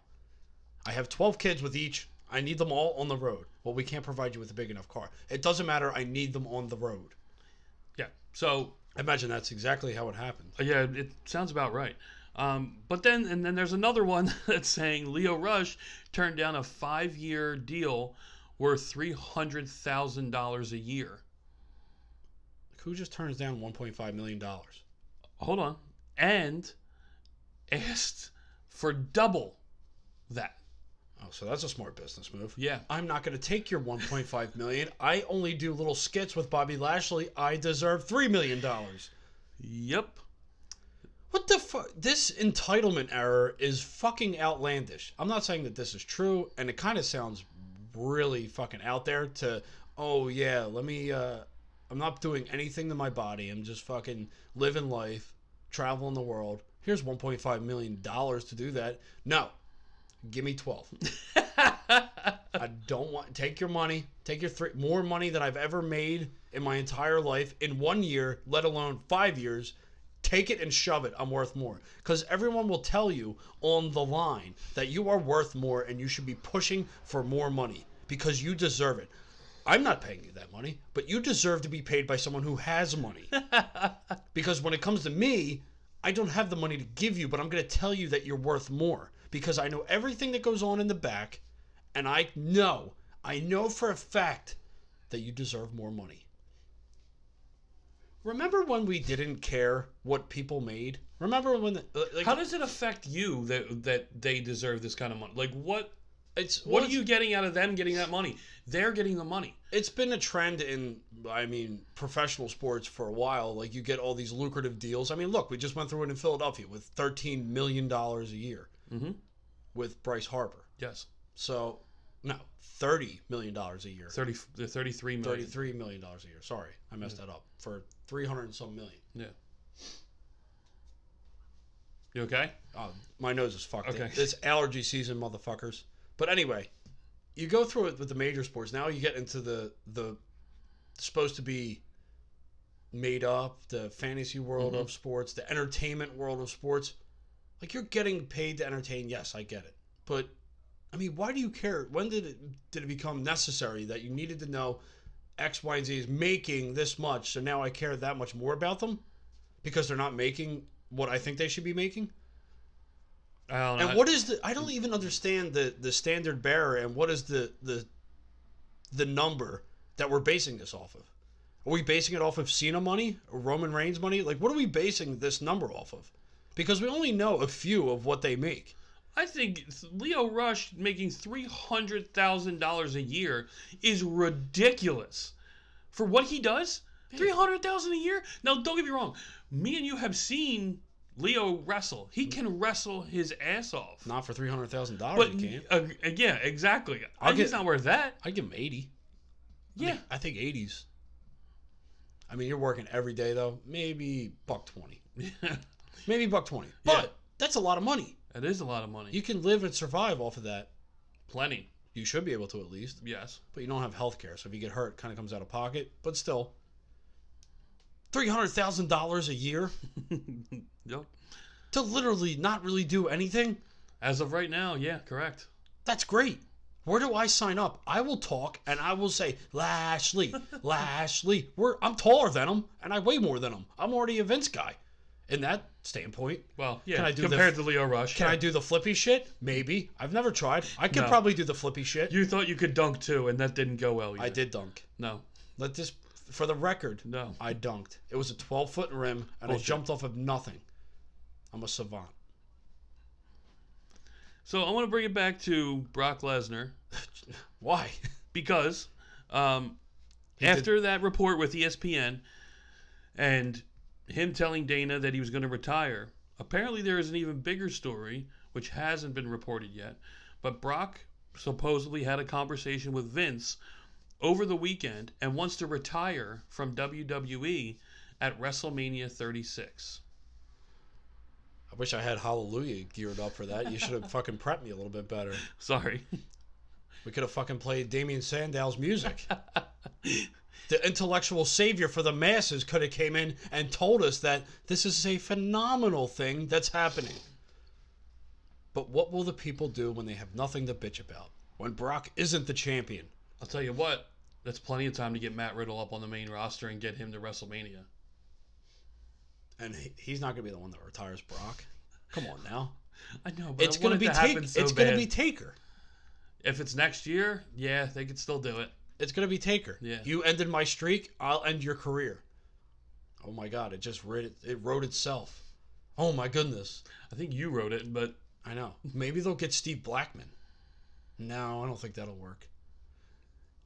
I have 12 kids with each. I need them all on the road. Well, we can't provide you with a big enough car. It doesn't matter. I need them on the road.
So
I imagine that's exactly how it happened.
Uh, Yeah, it sounds about right. Um, but then, and then there's another one that's saying Lio Rush turned down a five-year deal worth three hundred thousand dollars a year.
Who just turns down 1.5 million dollars?
Hold on, and asked for double that.
So that's a smart business move.
Yeah.
I'm not going to take your 1.5 million. I only do little skits with Bobby Lashley. I deserve 3 million dollars.
Yep.
What the fuck? This entitlement error is fucking outlandish. I'm not saying that this is true, and it kind of sounds really fucking out there to, oh yeah, let me, uh, I'm not doing anything to my body. I'm just fucking living life, traveling the world. Here's 1.5 million dollars to do that. No, give me 12. I don't want take your money, take your three more money than I've ever made in my entire life in one year, let alone five years. Take it and shove it. I'm worth more. Because everyone will tell you on the line that you are worth more and you should be pushing for more money because you deserve it. I'm not paying you that money, but you deserve to be paid by someone who has money. because when it comes to me, I don't have the money to give you, but I'm going to tell you that you're worth more because I know everything that goes on in the back and I know, I know for a fact that you deserve more money. Remember when we didn't care what people made? Remember when the, uh, like
How does it affect you that that they deserve this kind of money? Like what?
it's
What
well,
are you getting out of them getting that money? They're getting the money.
it's been a trend in I mean professional sports for a while. Like you get all these lucrative deals. I mean, look, we just went through it in Philadelphia with 13 million dollars a year
Mhm.
with Bryce Harper.
Yes.
So no, 30 million dollars a year.
Thirty. The thirty-three million.
Thirty-three million dollars a year. Sorry, I messed that up. For three hundred and some million.
Yeah. You okay?
Oh, my nose is fucked.
Okay.
It's allergy season, motherfuckers. But anyway, you go through it with the major sports. Now you get into the the supposed to be made up, the fantasy world of sports, the entertainment world of sports. Like you're getting paid to entertain. Yes, I get it. But I mean, why do you care? When did it did it become necessary that you needed to know X, Y, and Z is making this much, so now I care that much more about them because they're not making what I think they should be making?
I don't know.
And what is the? I don't even understand the the standard bearer and what is the the the number that we're basing this off of? Are we basing it off of Cena money or Roman Reigns money? Like, what are we basing this number off of? Because we only know a few of what they make.
I think Lio Rush making three hundred thousand dollars a year is ridiculous for what he does. Three hundred thousand a year. Now, don't get me wrong. Me and you have seen Lio wrestle. He can wrestle his ass off.
Not for three hundred thousand dollars,
but
can't.
uh, yeah, exactly.
I'll
He's
get-
not worth that.
I'd give him eighty.
Yeah.
I think eighties. I mean, you're working every day though. Maybe buck twenty. Maybe buck twenty. But
Yeah.
that's a lot of money.
That is a lot of money.
You can live and survive off of that.
Plenty.
You should be able to at least.
Yes.
but you don't have health care. So if you get hurt, it kind of comes out of pocket. But still, three hundred thousand dollars a year
Yep.
to literally not really do anything.
As of right now, yeah, correct.
That's great. Where do I sign up? I will talk and I will say, Lashley, Lashley. We're, I'm taller than him and I weigh more than him. I'm already a Vince guy. And that standpoint,
Well, yeah.
Can I do the-
compared to Lio Rush,
can
yeah.
I do the flippy shit? Maybe. I've never tried. I could
No.
probably do the flippy shit.
You thought you could dunk too, and that didn't go well. Either.
I did dunk.
No,
Let this, for the record,
no.
I dunked. It was a 12 foot rim, and
Bullshit.
I jumped off of nothing. I'm a savant.
So I want to bring it back to Brock Lesnar
Why?
because um,
did-
after that report with ESPN and him telling Dana that he was going to retire, apparently there is an even bigger story which hasn't been reported yet. But Brock supposedly had a conversation with Vince over the weekend and wants to retire from WWE at WrestleMania 36.
I wish I had Hallelujah geared up for that. You should have fucking prepped me a little bit better.
Sorry.
We could have fucking played Damien Sandow's music. the intellectual savior for the masses could have came in and told us that this is a phenomenal thing that's happening. But what will the people do when they have nothing to bitch about? When Brock isn't the champion?
I'll tell you what, that's plenty of time to get Matt Riddle up on the main roster and get him to WrestleMania.
And he, he's not going to be the one that retires Brock. Come on now.
I know, but
It's going
want
to
it
be
to
Ta-
so
it's going to be Taker.
If it's next year, yeah, they could still do it.
It's going to be Taker.
Yeah.
You ended my streak, I'll end your career. Oh my god, it just wrote it, it wrote itself. Oh my goodness.
I think you wrote it, but
I know. Maybe they'll get Steve Blackman. No, I don't think that'll work.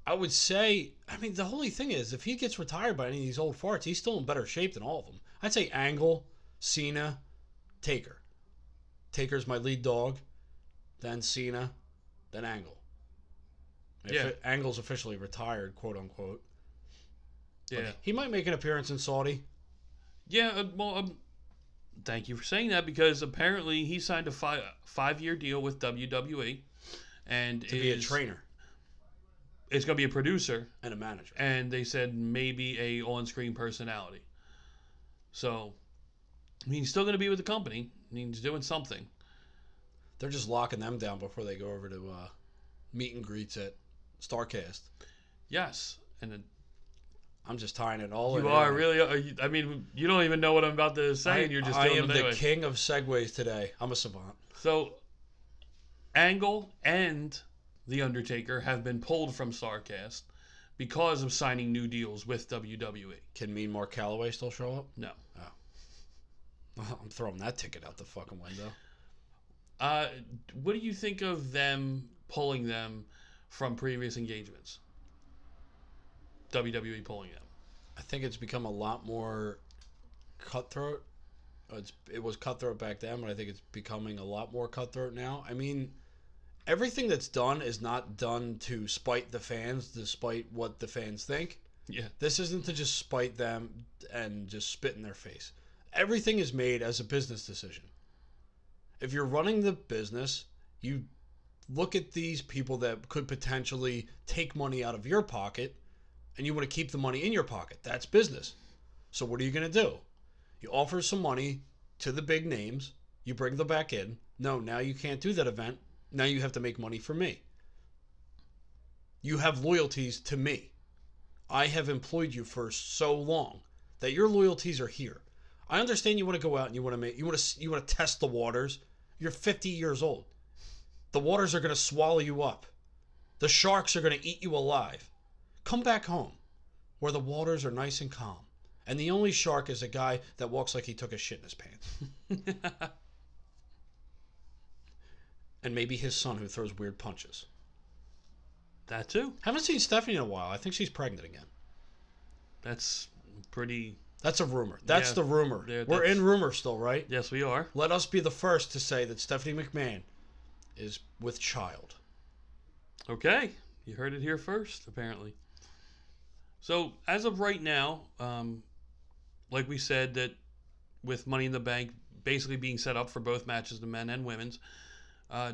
I would say, I mean, the only thing is, if he gets retired by any of these old farts, he's still in better shape than all of them. I'd say Angle, Cena, Taker. Taker's my lead dog, then Cena, then Angle. If
Yeah.
it- Angle's officially retired, quote unquote.
yeah,
He might make an appearance in Saudi.
yeah. uh, Well, um, thank you for saying that because apparently he signed a five five year deal with WWE, and
to be a trainer
It's going to be a producer,
and a manager.
and they said maybe a on screen personality. So, I mean, he's still going to be with the company. I mean, he's doing something.
They're just locking them down before they go over to uh, meet and greets at Starrcast.
Yes, and then
I'm just tying it all in.
you are really. Are you, I mean, you don't even know what I'm about to say,
I,
and you're just
I
doing
am the
anyway.
king of segues today. I'm a savant.
So, Angle and The Undertaker have been pulled from Starrcast because of signing new deals with WWE.
Can Mean Mark Calaway still show up?
No. Oh.
I'm throwing that ticket out the fucking window.
Uh, what do you think of them pulling them from previous engagements? WWE pulling them.
I think it's become a lot more cutthroat. Uh, It's, it was cutthroat back then, but I think it's becoming a lot more cutthroat now. I mean, everything that's done is not done to spite the fans, despite what the fans think.
Yeah.
This isn't to just spite them and just spit in their face. Everything is made as a business decision. If you're running the business, you look at these people that could potentially take money out of your pocket and you want to keep the money in your pocket. That's business. So what are you going to do? You offer some money to the big names, you bring them back in. No, now you can't do that event. Now you have to make money for me. You have loyalties to me. I have employed you for so long that your loyalties are here. I understand you want to go out and you want to make you want to you want to test the waters. You're 50 years old. The waters are going to swallow you up. The sharks are going to eat you alive. Come back home where the waters are nice and calm. And the only shark is a guy that walks like he took a shit in his pants. and maybe his son who throws weird punches.
That too.
Haven't seen Stephanie in a while. I think she's pregnant again.
That's pretty.
That's a rumor. That's
Yeah.
the rumor. We're in rumor still, right?
Yes, we are.
Let us be the first to say that Stephanie McMahon is with child.
Okay, you heard it here first, apparently. So as of right now, um, like we said, that with Money in the Bank basically being set up for both matches, the men and women's, uh,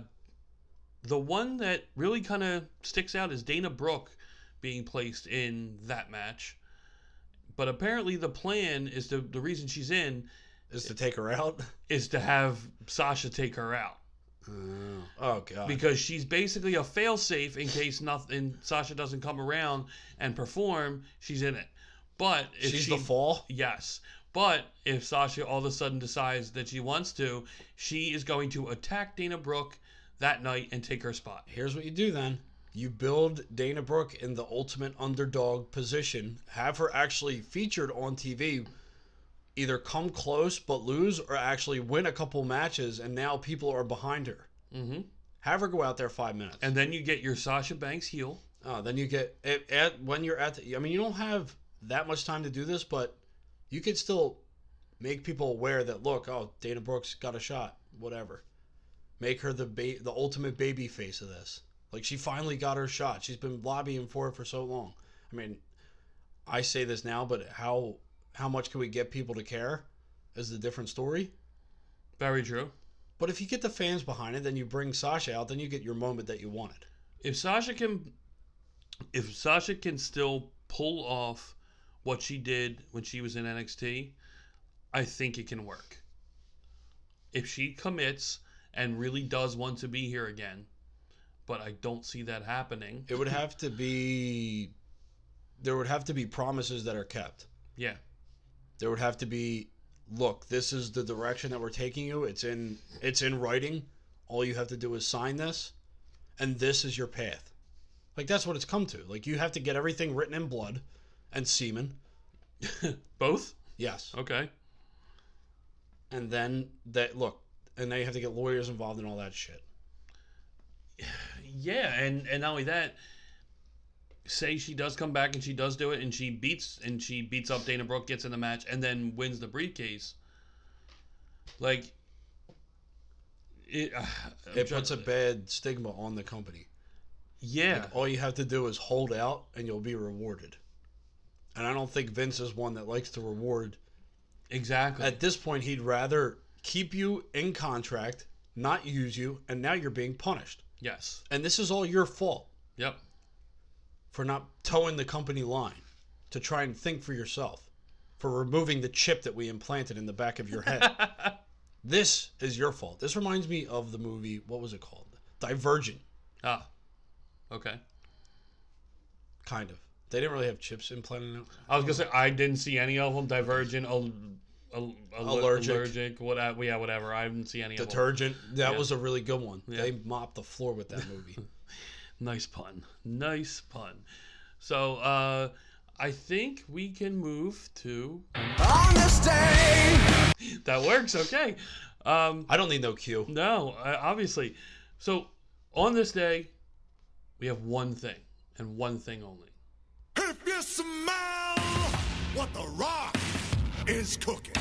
the one that really kind of sticks out is Dana Brooke being placed in that match. But apparently, the plan is to the reason she's in
Is to take her out?
is to have Sasha take her out
Oh god.
because she's basically a failsafe in case nothing Sasha doesn't come around and perform. She's in it, but if
She's
she,
the fall?
Yes, but if Sasha all of a sudden decides that she wants to, she is going to attack Dana Brooke that night and take her spot.
Here's what you do then. You build Dana Brooke in the ultimate underdog position, have her actually featured on TV, either come close but lose, or actually win a couple matches, and now people are behind her.
hmm
Have her go out there five minutes.
And then you get your Sasha Banks heel.
Oh, then you get at, at when you're at. The, I mean, you don't have that much time to do this, but you could still make people aware that look, oh, Dana Brooks got a shot, whatever. Make her the ba- the ultimate baby face of this. Like she finally got her shot. She's been lobbying for it for so long. I mean, I say this now, but how how much can we get people to care is a different story.
Very true.
But if you get the fans behind it, then you bring Sasha out, then you get your moment that you wanted.
If Sasha can, if Sasha can still pull off what she did when she was in NXT, I think it can work. If she commits and really does want to be here again, but I don't see that happening.
It would have to be there would have to be promises that are kept.
Yeah,
There would have to be look, this is the direction that we're taking you. It's in it's in writing. All you have to do is sign this and this is your path. Like that's what it's come to. Like you have to get everything written in blood and semen.
both.
Yes.
Okay.
And then that look, and now you have to get lawyers involved and all that shit.
Yeah, and and not only that, say she does come back and she does do it and she beats and she beats up Dana Brooke, gets in the match, and then wins the briefcase. Like it, uh,
It puts a bad stigma on the company.
yeah.
All you have to do is hold out and you'll be rewarded. And I don't think Vince is one that likes to reward.
exactly.
At this point, he'd rather keep you in contract, not use you, and now you're being punished.
yes.
And this is all your fault
Yep.
For not toeing the company line to try and think for yourself, for removing the chip that we implanted in the back of your head. this is your fault. This reminds me of the movie, what was it called? Divergent,
Ah. Okay.
kind of. They didn't really have chips implanted in it.
I was gonna say I didn't see any of them. Divergent, al- al- al-
Allergic.
allergic, what? Yeah, whatever. I didn't see any of them.
Detergent. That
Yeah.
was a really good one.
Yeah.
They mopped the floor with that movie.
Nice pun. Nice pun. So, uh, I think we can move to.
On this day,
That works. Okay. Um,
I don't need no cue.
no, uh, obviously. So, on this day, we have one thing and one thing only.
If you smell what the rock is cooking.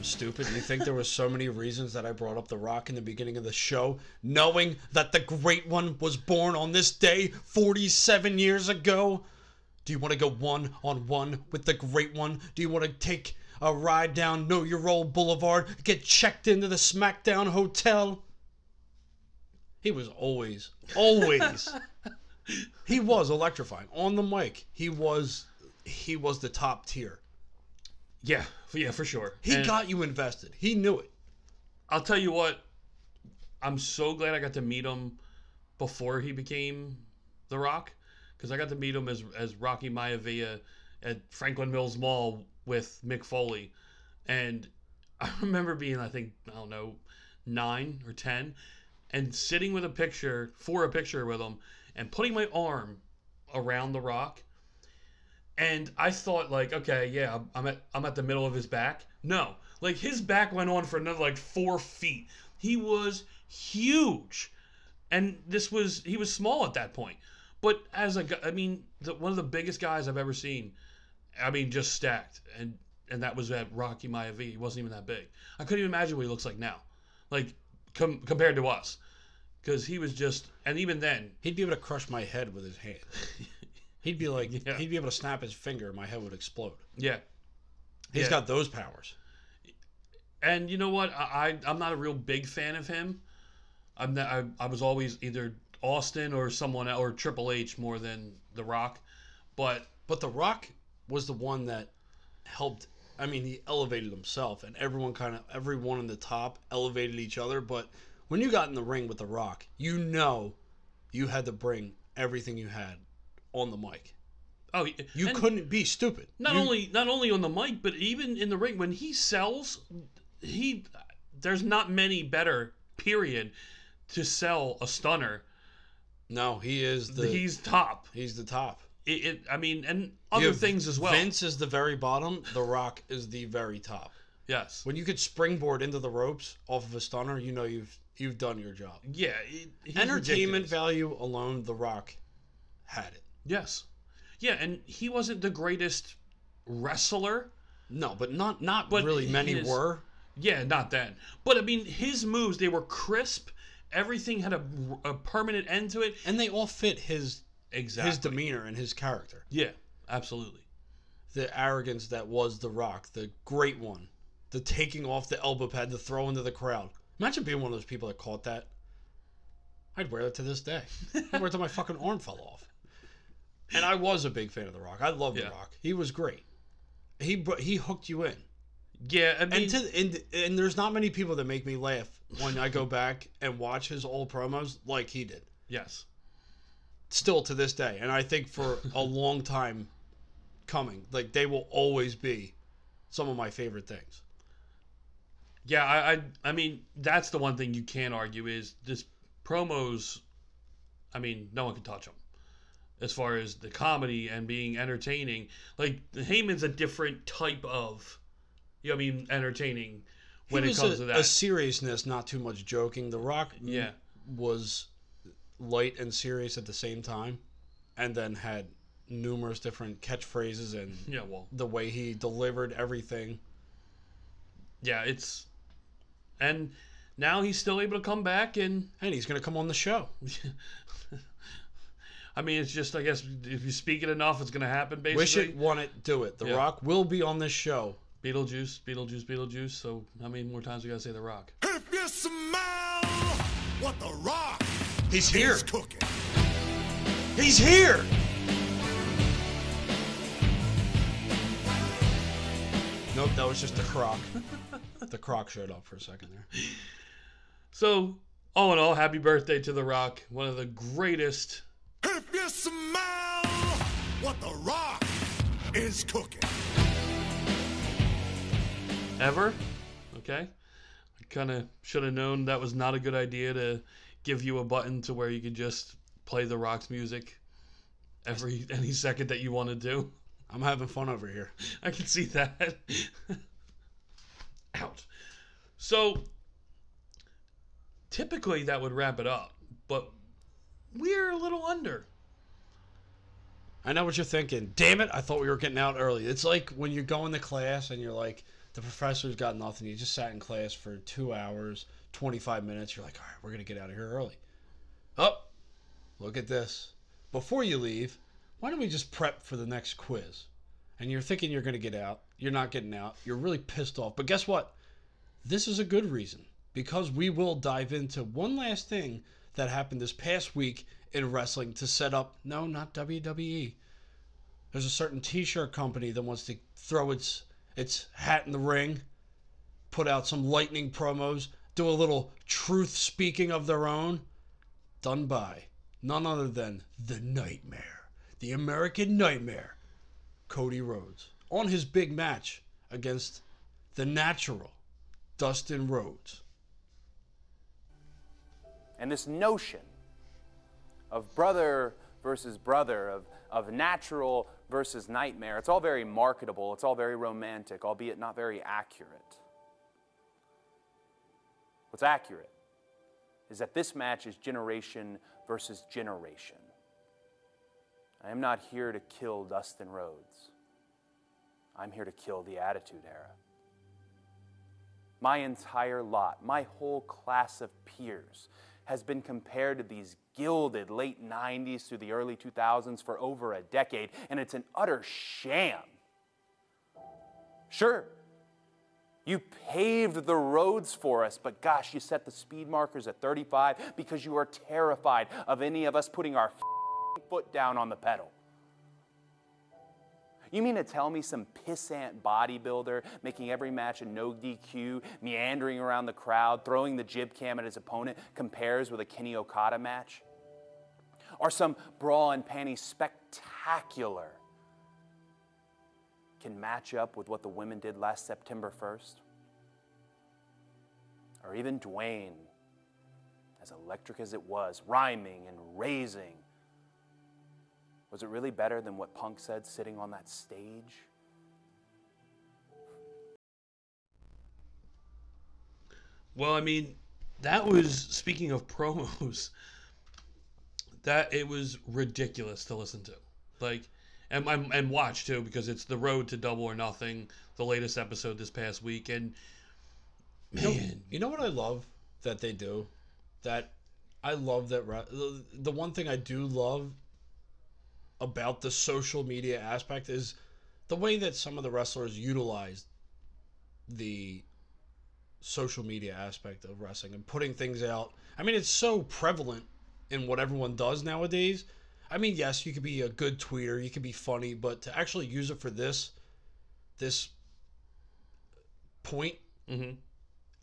I'm stupid? You think there were so many reasons that I brought up The Rock in the beginning of the show, knowing that the great one was born on this day 47 years ago? Do you want to go one on one with the great one? Do you want to take a ride down Know Your Role Boulevard, get checked into the SmackDown Hotel? He was always, always. he was electrifying on the mic. He was, he was the top tier.
Yeah, yeah, for sure.
He
And
got you invested. He knew it.
I'll tell you what. I'm so glad I got to meet him before he became The Rock, because I got to meet him as as Rocky Maivia at Franklin Mills Mall with Mick Foley, and I remember being I think I don't know nine or ten, and sitting with a picture for a picture with him and putting my arm around The Rock. And I thought like, okay, yeah, I'm- I'm at I'm at the middle of his back. No, like his back went on for another like four feet. He was huge, and this was he was small at that point. But as a, I mean, the, one of the biggest guys I've ever seen. I mean, just stacked, and and that was at Rocky Maivia. He wasn't even that big. I couldn't even imagine what he looks like now, like com- compared to us, because he was just. And even then,
He'd be able to crush my head with his hand. He'd be like,
Yeah.
he'd be able to snap his finger, and my head would explode.
yeah,
He's
Yeah.
got those powers.
And you know what? I, I I'm not a real big fan of him. I'm not, I, I was always either Austin or someone or Triple H more than The Rock, but
But The Rock was the one that helped. I mean, he elevated himself, and everyone kind of, everyone in the top elevated each other. But when you got in the ring with The Rock, you know you had to bring everything you had on the mic.
oh,
You couldn't be stupid.
not
You-
only not only on the mic, but even in the ring when he sells, he there's not many better period to sell a stunner.
No, he is the.
He's top.
he's the top.
It, it, I mean, and other
have
things as well.
Vince is the very bottom. The Rock is the very top.
yes.
When you could springboard into the ropes off of a stunner, you know you've you've done your job.
Yeah, it,
Entertainment
ridiculous.
value alone, The Rock had it.
Yes. Yeah, and he wasn't the greatest wrestler.
No, but not not
But
really many
his-
were.
Yeah, not then. But I mean, his moves, they were crisp. Everything had a, a permanent end to it.
And they all fit his
Exactly.
his demeanor and his character.
yeah, absolutely.
The arrogance that was The Rock, the great one. The taking off the elbow pad, the throw into the crowd. Imagine being one of those people that caught that. I'd wear that to this day. I'd wear it till my fucking arm fell off. And I was a big fan of The Rock. I love
Yeah.
The Rock. He was great. He he hooked you in.
Yeah, I mean,
And to and, and there's not many people that make me laugh when I go back and watch his old promos like he did.
yes.
Still to this day, and I think for a long time coming, like they will always be some of my favorite things.
Yeah, I, I, I mean, that's the one thing you can't argue is this promos. I mean, no one can touch them as far as the comedy and being entertaining. Like Heyman's a different type of, you know, I mean, entertaining when
he
it comes
a,
to that.
a seriousness, not too much joking. The Rock,
yeah,
was light and serious at the same time, and then had numerous different catchphrases and
yeah, well,
the way he delivered everything.
yeah, it's, and now he's still able to come back and
And he's gonna come on the show.
I mean, it's just I guess if you speak it enough, it's gonna happen. Basically,
Wish it, want it, do it. The
Yeah.
Rock will be on this show.
Beetlejuice, Beetlejuice, Beetlejuice. So how many more times we gotta say the Rock?
If you smell what the rock
He's here.
is cooking.
He's here. Nope, that was just the croc. the croc showed up for a second there.
So, all in all, happy birthday to The Rock, one of the greatest.
If you smell what the rock is cooking.
ever. Okay? I kind of should have known that was not a good idea to give you a button to where you could just play The Rock's music every any second that you want to do.
I'm having fun over here.
I can see that. Ouch. So, typically that would wrap it up, but we're a little under.
I know what you're thinking. Damn it, I thought we were getting out early. It's like when you go into class and you're like, the professor's got nothing. You just sat in class for two hours, 25 minutes. You're like, all right, we're going to get out of here early. Oh, look at this. Before you leave, why don't we just prep for the next quiz? And you're thinking you're going to get out. You're not getting out. You're really pissed off. But guess what? This is a good reason because we will dive into one last thing that happened this past week in wrestling to set up no, not WWE. There's a certain t-shirt company that wants to throw its its hat in the ring, put out some lightning promos, do a little truth speaking of their own, done by none other than the Nightmare, the American Nightmare, Cody Rhodes, on his big match against the natural Dustin Rhodes.
And this notion of brother versus brother, of, of natural versus nightmare, it's all very marketable, it's all very romantic, albeit not very accurate. What's accurate is that this match is generation versus generation. I am not here to kill Dustin Rhodes. I'm here to kill the Attitude Era. My entire lot, my whole class of peers, has been compared to these gilded late 90s through the early 2000s for over a decade, and it's an utter sham. Sure, you paved the roads for us, but gosh, you set the speed markers at 35 because you are terrified of any of us putting our foot down on the pedal. You mean to tell me some pissant bodybuilder making every match a no DQ, meandering around the crowd, throwing the jib cam at his opponent compares with a Kenny Okada match? Or some bra and panty spectacular can match up with what the women did last September 1st? Or even Dwayne, as electric as it was, rhyming and raising, was it really better than what Punk said sitting on that stage?
Well, I mean, that was speaking of promos. That it was ridiculous to listen to, like, and and, and watch too because it's the road to Double or Nothing, the latest episode this past week, and man,
You know what I love that they do? That I love that the- the one thing I do love about the social media aspect is the way that some of the wrestlers utilize the social media aspect of wrestling and putting things out. I mean, it's so prevalent in what everyone does nowadays. I mean, yes, you could be a good tweeter, you could be funny, but to actually use it for this this point
Mhm.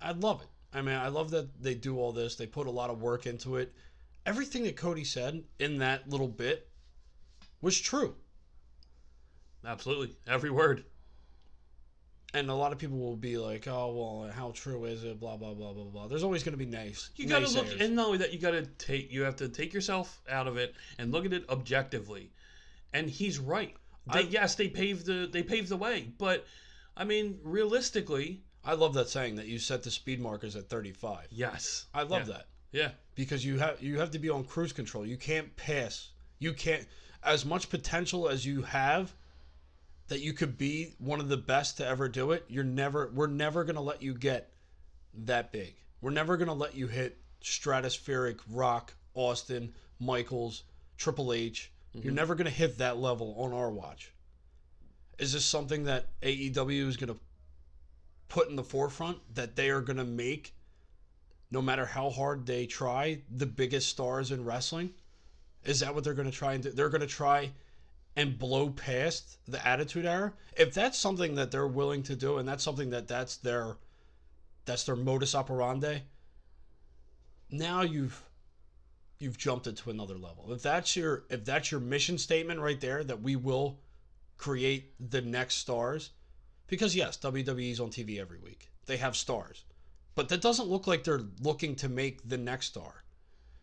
I love it. I mean, I love that they do all this. They put a lot of work into it. Everything that Cody said in that little bit was true.
absolutely every word.
And a lot of people will be like, "Oh, well, how true is it?" Blah blah blah blah blah. There's always going to be nice.
You got to look, and not only that, you got to take, you have to take yourself out of it and look at it objectively. And he's right. They,
I-
yes, they paved the they paved the way, but I mean, realistically,
I love that saying that you set the speed markers at 35.
yes,
I love
Yeah.
that
Yeah,
because you have you have to be on cruise control. You can't pass. You can't as much potential as you have that you could be one of the best to ever do it. You're never we're never going to let you get that big. We're never going to let you hit stratospheric Rock, Austin, Michaels, Triple H. You're mm-hmm. never going to hit that level on our watch. Is this something that AEW is going to put in the forefront that they are going to make no matter how hard they try the biggest stars in wrestling? Is that what they're going to try and do? They're going to try and blow past the attitude era? If that's something that they're willing to do and that's something that that's their that's their modus operandi, now you've you've jumped it to another level. If that's your if that's your mission statement right there that we will create the next stars because yes, WWE's on TV every week. They have stars. But that doesn't look like they're looking to make the next star.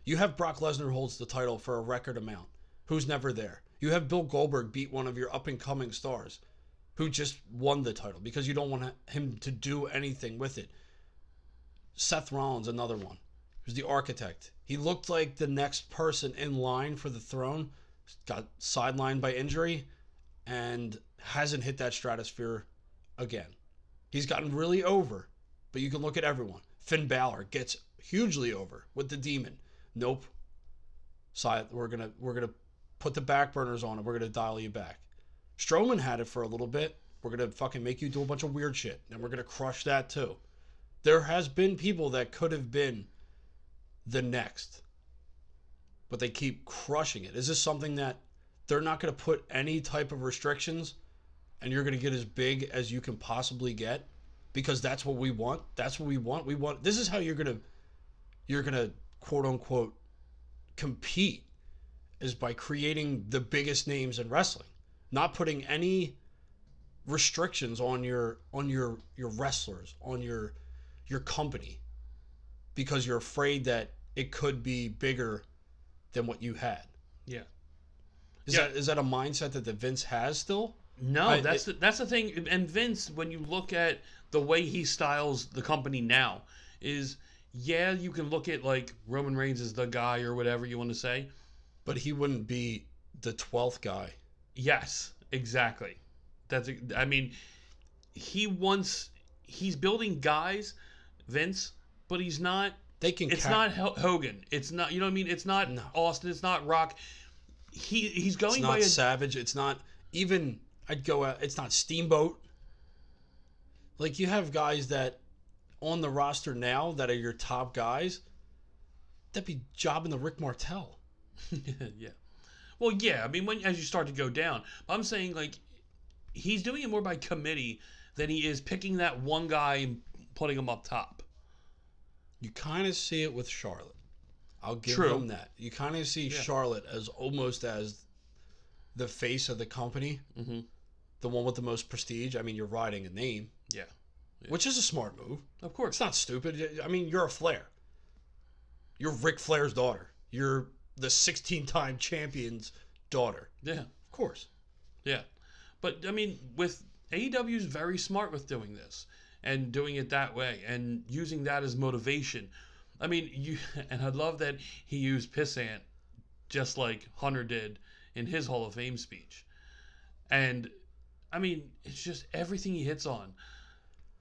You have Brock Lesnar holds the title for a record amount, who's never there. You have Bill Goldberg beat one of your up and coming stars who just won the title because you don't want him to do anything with it. Seth Rollins, another one, who's the architect. He looked like the next person in line for the throne, got sidelined by injury, and hasn't hit that stratosphere again. He's gotten really over, but you can look at everyone. Finn Balor gets hugely over with the demon. Nope. Side, we're gonna we're gonna put the back burners on and we're gonna dial you back. Strowman had it for a little bit. We're gonna fucking make you do a bunch of weird shit, and we're gonna crush that too. There has been people that could have been the next, but they keep crushing it. Is this something that they're not gonna put any type of restrictions, and you're gonna get as big as you can possibly get? Because that's what we want. That's what we want. We want. This is how you're gonna, you're gonna quote unquote compete is by creating the biggest names in wrestling, not putting any restrictions on your on your your wrestlers, on your your company because you're afraid that it could be bigger than what you had.
yeah.
Is
Yeah.
that is that a mindset that the Vince has still?
No,
I-
that's
it-
the, that's the thing. And Vince, when you look at the way he styles the company now, is yeah, you can look at like Roman Reigns is the guy or whatever you want to say.
But he wouldn't be the twelfth guy.
Yes, exactly. That's I mean, he wants he's building guys, Vince, but he's not.
They can.
It's not Ho- Hogan. It's not. You know what I mean? It's not
No.
Austin. It's not Rock. He he's
It's
going
not
by a
Savage. It's not even. I'd go out. It's not Steamboat. Like you have guys that on the roster now that are your top guys. That'd be jobbing the Rick Martel.
yeah. Well, yeah. I mean, when as you start to go down, I'm saying like he's doing it more by committee than he is picking that one guy and putting him up top.
You kind of see it with Charlotte. I'll give
True.
them that. You kind of see Charlotte as almost as the face of the company,
Mm-hmm.
the one with the most prestige. I mean, you're riding a name,
Yeah.
Which is a smart move.
Of course.
It's not stupid. I mean, you're a Flair. You're Ric Flair's daughter. You're the 16 time champion's daughter.
Yeah.
Of course.
Yeah. But I mean, with AEW is very smart with doing this and doing it that way and using that as motivation. I mean, you and I love that he used pissant just like Hunter did in his Hall of Fame speech. And I mean, it's just everything he hits on.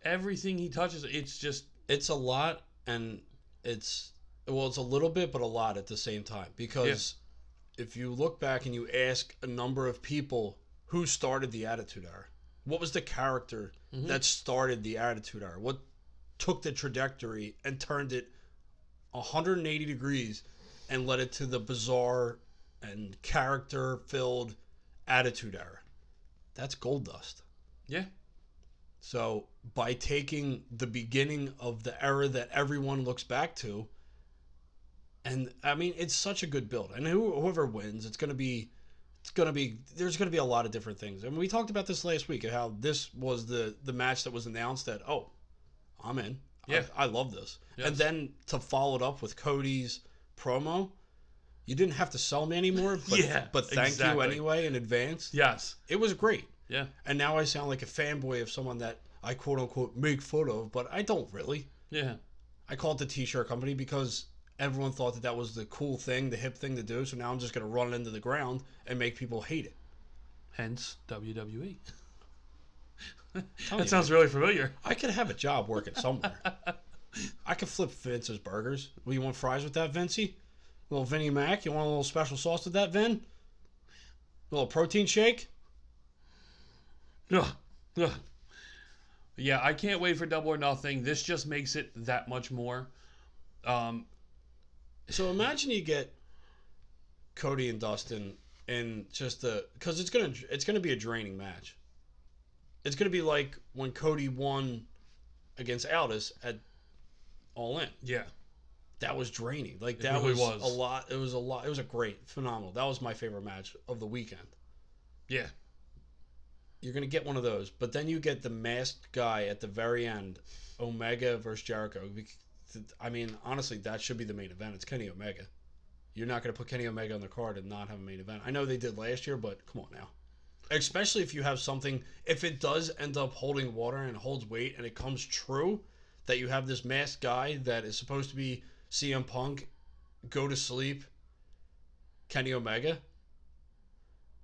Everything he touches, it's just
it's a lot and it's well it's a little bit but a lot at the same time because if you look back and you ask a number of people who started the attitude era what was the character mm-hmm. that started the attitude era what took the trajectory and turned it 180 degrees and led it to the bizarre and character filled attitude era that's gold dust.
Yeah.
So by taking the beginning of the era that everyone looks back to, and I mean it's such a good build, and whoever wins, it's gonna be, it's gonna be. There's gonna be a lot of different things, and we talked about this last week how this was the the match that was announced that oh, I'm in.
Yeah.
I, I love this,
Yes.
and then to follow it up with Cody's promo. You didn't have to sell me anymore, but,
Yeah,
but thank you anyway in advance.
Yes.
It was great.
Yeah.
And now I sound like a fanboy of someone that I quote unquote make fun of, but I don't really.
Yeah.
I call it the t-shirt company because everyone thought that that was the cool thing, the hip thing to do. So now I'm just going to run it into the ground and make people hate it.
Hence WWE. That sounds really familiar.
I could have a job working somewhere. I could flip Vince's burgers. Well, you want fries with that, Vincey? little Vinnie Mac? You want a little special sauce with that, Vin? A little protein shake?
Ugh. Ugh. Yeah, I can't wait for Double or Nothing. This just makes it that much more. Um,
So imagine you get Cody and Dustin in just the because it's gonna it's gonna be a draining match. It's gonna be like when Cody won against Aldis at All In.
yeah.
That was draining. Like that
really
was,
was.
a lot. It was a lot. It was a great, phenomenal. That was my favorite match of the weekend.
Yeah.
You're gonna get one of those, but then you get the masked guy at the very end, Omega versus Jericho. I mean, honestly, that should be the main event. It's Kenny Omega. You're not gonna put Kenny Omega on the card and not have a main event. I know they did last year, but come on now. Especially if you have something, if it does end up holding water and holds weight, and it comes true that you have this masked guy that is supposed to be CM Punk, go to sleep, Kenny Omega.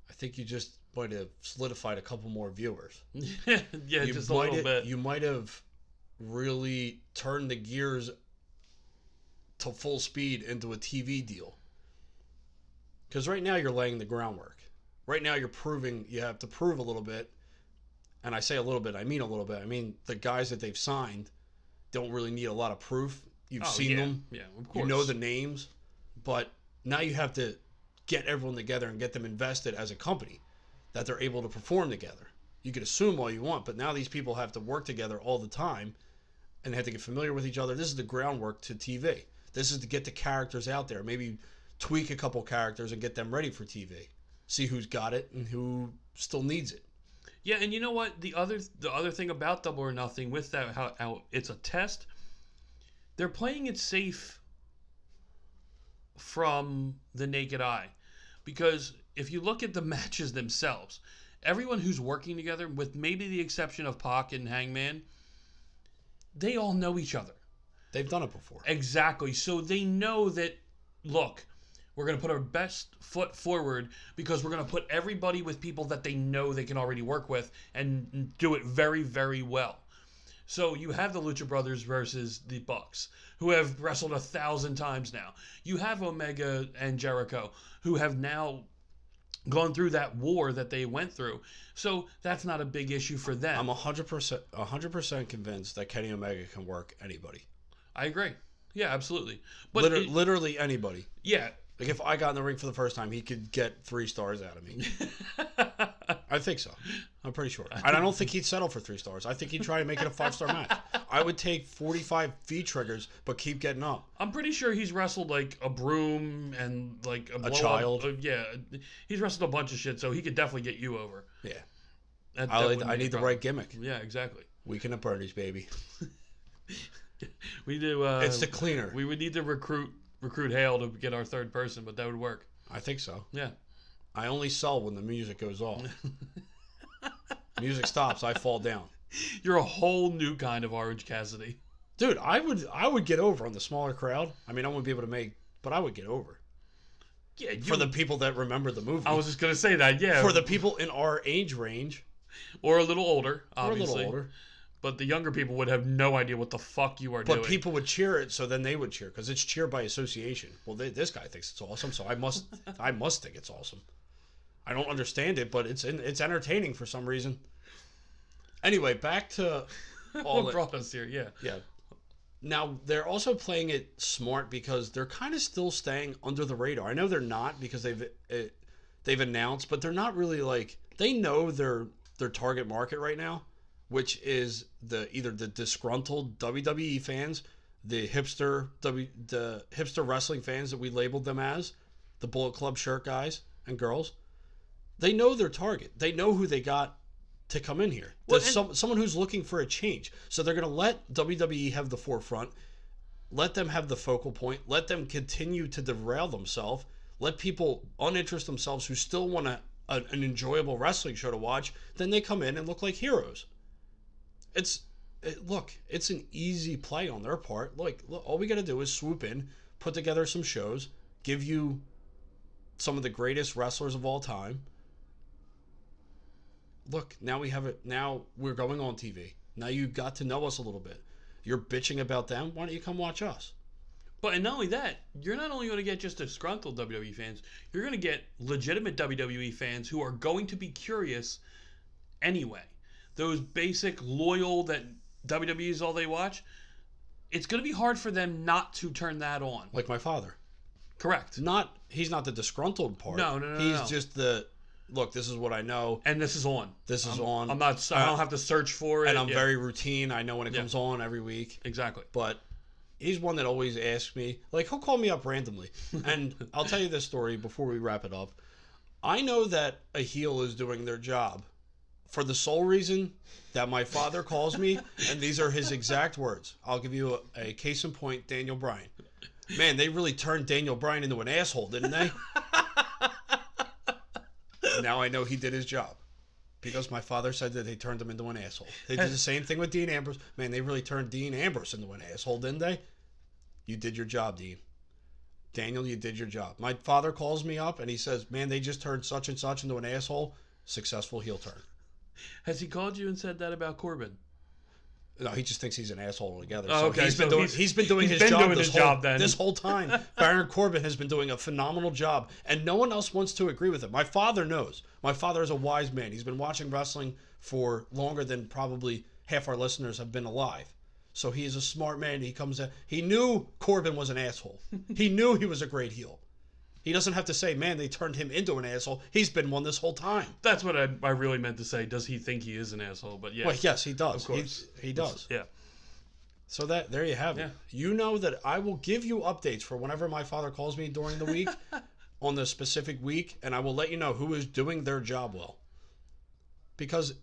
I think you just might have solidified a couple more viewers.
yeah,
you
just a little
have,
bit.
You might have really turned the gears to full speed into a TV deal. Because right now you're laying the groundwork. Right now you're proving you have to prove a little bit. And I say a little bit, I mean a little bit. I mean the guys that they've signed don't really need a lot of proof. You've
Oh,
seen
yeah.
them.
Yeah, of
You
course.
know the names, but now you have to get everyone together and get them invested as a company that they're able to perform together. You can assume all you want, but now these people have to work together all the time and they have to get familiar with each other. This is the groundwork to TV. This is to get the characters out there, maybe tweak a couple characters and get them ready for TV. See who's got it and who still needs it.
Yeah, and you know what? The other the other thing about Double or Nothing with that how, how it's a test, they're playing it safe from the naked eye. Because if you look at the matches themselves, everyone who's working together, with maybe the exception of Pac and Hangman, they all know each other.
They've done it before.
Exactly. So they know that, look, we're going to put our best foot forward because we're going to put everybody with people that they know they can already work with and do it very, very well. So you have the Lucha Brothers versus the Bucks, who have wrestled a thousand times now. You have Omega and Jericho, who have now gone through that war that they went through. So that's not a big issue for them.
I'm 100% 100% convinced that Kenny Omega can work anybody.
I agree. Yeah, absolutely. But
Liter-
it-
literally anybody.
yeah,
Like if I got in the ring for the first time, he could get three stars out of me. I think so. I'm pretty sure. And I don't think he'd settle for three stars. I think he'd try to make it a five star match. I would take 45 V triggers, but keep getting up.
I'm pretty sure he's wrestled like a broom and like a, blow-up-
child.
uh, yeah, he's wrestled a bunch of shit, so he could definitely get you over.
Yeah.
That-
I,
that
I need the
problem.
right gimmick.
Yeah, exactly.
Weekend at Bernie's, baby.
We do. Uh,
It's the cleaner.
We would need to recruit recruit Hale to get our third person, but that would work.
I think so.
Yeah.
I only sell when the music goes off. music stops, I fall down.
You're a whole new kind of Orange Cassidy.
Dude, I would I would get over on the smaller crowd. I mean, I wouldn't be able to make, but I would get over
Yeah, you,
for the people that remember the movie.
I was just gonna say that. Yeah,
for the people in our age range
or a little older,
or a little older.
But the younger people would have no idea what the fuck you are
But
doing.
But people would cheer it, so then they would cheer because it's cheer by association. Well, they, this guy thinks it's awesome, so I must I must think it's awesome. I don't understand it, but it's it's entertaining for some reason. Anyway, back to all
what
it.
brought us here? Yeah.
Yeah. Now they're also playing it smart because they're kind of still staying under the radar. I know they're not because they've uh, they've announced, but they're not really like they know their their target market right now, which is the either the disgruntled WWE fans, the hipster W the hipster wrestling fans that we labeled them as, the Bullet Club shirt guys and girls. They know their target. They know who they got to come in here.
Well,
There's some, someone who's looking for a change. So they're going to let WWE have the forefront, let them have the focal point, let them continue to derail themselves, let people uninterest themselves who still want a, an, an enjoyable wrestling show to watch. Then they come in and look like heroes. It's it, look, it's an easy play on their part. Like, look, all we got to do is swoop in, put together some shows, give you some of the greatest wrestlers of all time. Look, now we have it. Now we're going on TV. Now you got to know us a little bit. You're bitching about them. Why don't you come watch us?
But and not only that, you're not only going to get just disgruntled WWE fans, you're going to get legitimate WWE fans who are going to be curious anyway. Those basic loyal that WWE is all they watch. It's going to be hard for them not to turn that on.
Like my father.
Correct.
Not he's not the disgruntled part.
No, no, no,
He's
no.
just the look. This is what I know.
And this is on.
This is
I'm,
on.
I'm not. I don't uh, have to search for it.
and I'm
Yeah,
very routine. I know when it
Yeah.
comes on every week.
exactly.
but he's one that always asks me like he'll call me up randomly and i'll tell you this story before we wrap it up i know that a heel is doing their job for the sole reason that my father calls me and these are his exact words i'll give you a, a case in point daniel bryan man they really turned daniel bryan into an asshole didn't they now i know he did his job because my father said that they turned him into an asshole. They did the same thing with Dean Ambrose. Man, they really turned Dean Ambrose into an asshole, didn't they? You did your job, Dean. Daniel, you did your job. My father calls me up and he says, Man, they just turned such and such into an asshole. Successful heel turn.
Has he called you and said that about Corbin?
No, he just thinks he's an asshole altogether.
Oh,
So
okay,
he's been
so
doing
he's-
he's been doing
he's
his
been
job
doing
this
his
whole
job
this whole time. Baron Corbin has been doing a phenomenal job, and no one else wants to agree with him. My father knows. My father is a wise man. He's been watching wrestling for longer than probably half our listeners have been alive. So he is a smart man. He comes in. He knew Corbin was an asshole. he knew he was a great heel. He doesn't have to say, "Man, they turned him into an asshole." He's been one this whole time.
That's what I, I really meant to say. Does he think he is an asshole? But yeah,
Well, yes, he does.
Of course.
He, he does.
yeah.
So that there you have it.
Yeah.
You know that I will give you updates for whenever my father calls me during the week on the specific week, and I will let you know who is doing their job well. Because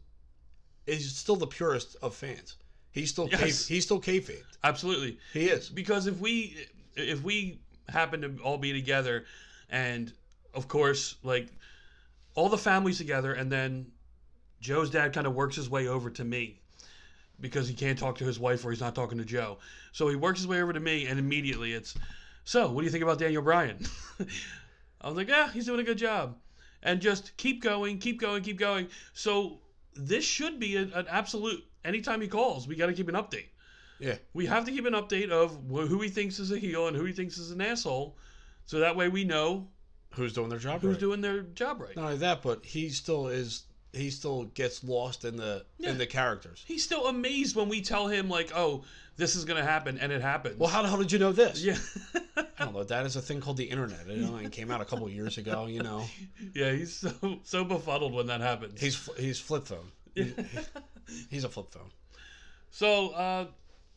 he's still the purest of fans. He's still
Yes.
yes. he's still kayfabe.
Absolutely.
He is.
because if we if we happen to all be together and of course like all the families together and then joe's dad kind of works his way over to me because he can't talk to his wife or he's not talking to joe. So he works his way over to me and immediately it's so what do you think about daniel bryan? I was like yeah he's doing a good job. And just keep going keep going keep going. So this should be a, an absolute anytime he calls we got to keep an update.
Yeah.
we have to keep an update of who he thinks is a heel and who he thinks is an asshole, so that way we know
Who's doing their job
who's
right.
doing their job right.
Not only that, but he still is he still gets lost in the
Yeah.
in the characters.
He's still amazed when we tell him like, "Oh, this is gonna happen," and it happens.
Well, how the hell did you know this?
yeah,
I don't know. That is a thing called the internet. It only came out a couple years ago. You know,
yeah. He's so so befuddled when that happens.
he's fl- he's flip phone. He- he's a flip phone.
So uh,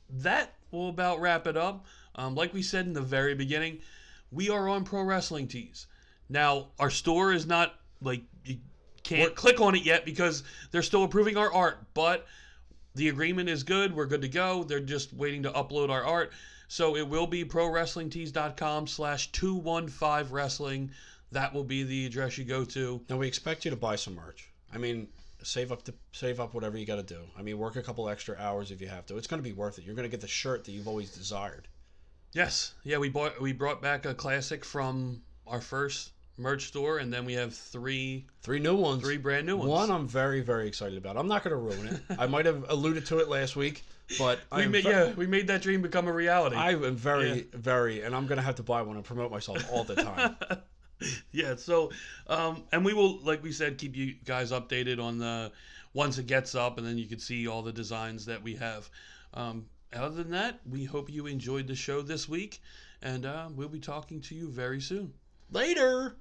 that will about wrap it up. Um, like we said in the very beginning, we are on Pro Wrestling Tees. Now our store is not like you can't click on it yet because they're still approving our art, but the agreement is good. We're good to go. They're just waiting to upload our art. So it will be prowrestlingtees.com slash 215 wrestling. That will be the address you go to.
Now we expect you to buy some merch. I mean, save up to save up whatever you got to do. I mean, work a couple extra hours if you have to. It's going to be worth it. You're going to get the shirt that you've always desired.
Yes, yeah, we bought we brought back a classic from our first merch store, and then we have three
Three new ones.
three brand new ones.
One I'm very very excited about. I'm not going to ruin it. I might have alluded to it last week, but
we made, yeah, we made that dream become a reality.
I am very very, and I'm going to have to buy one and promote myself all the time.
yeah so um and we will like we said keep you guys updated on the once it gets up and then you can see all the designs that we have um other than that we hope you enjoyed the show this week and uh, we'll be talking to you very soon
Later.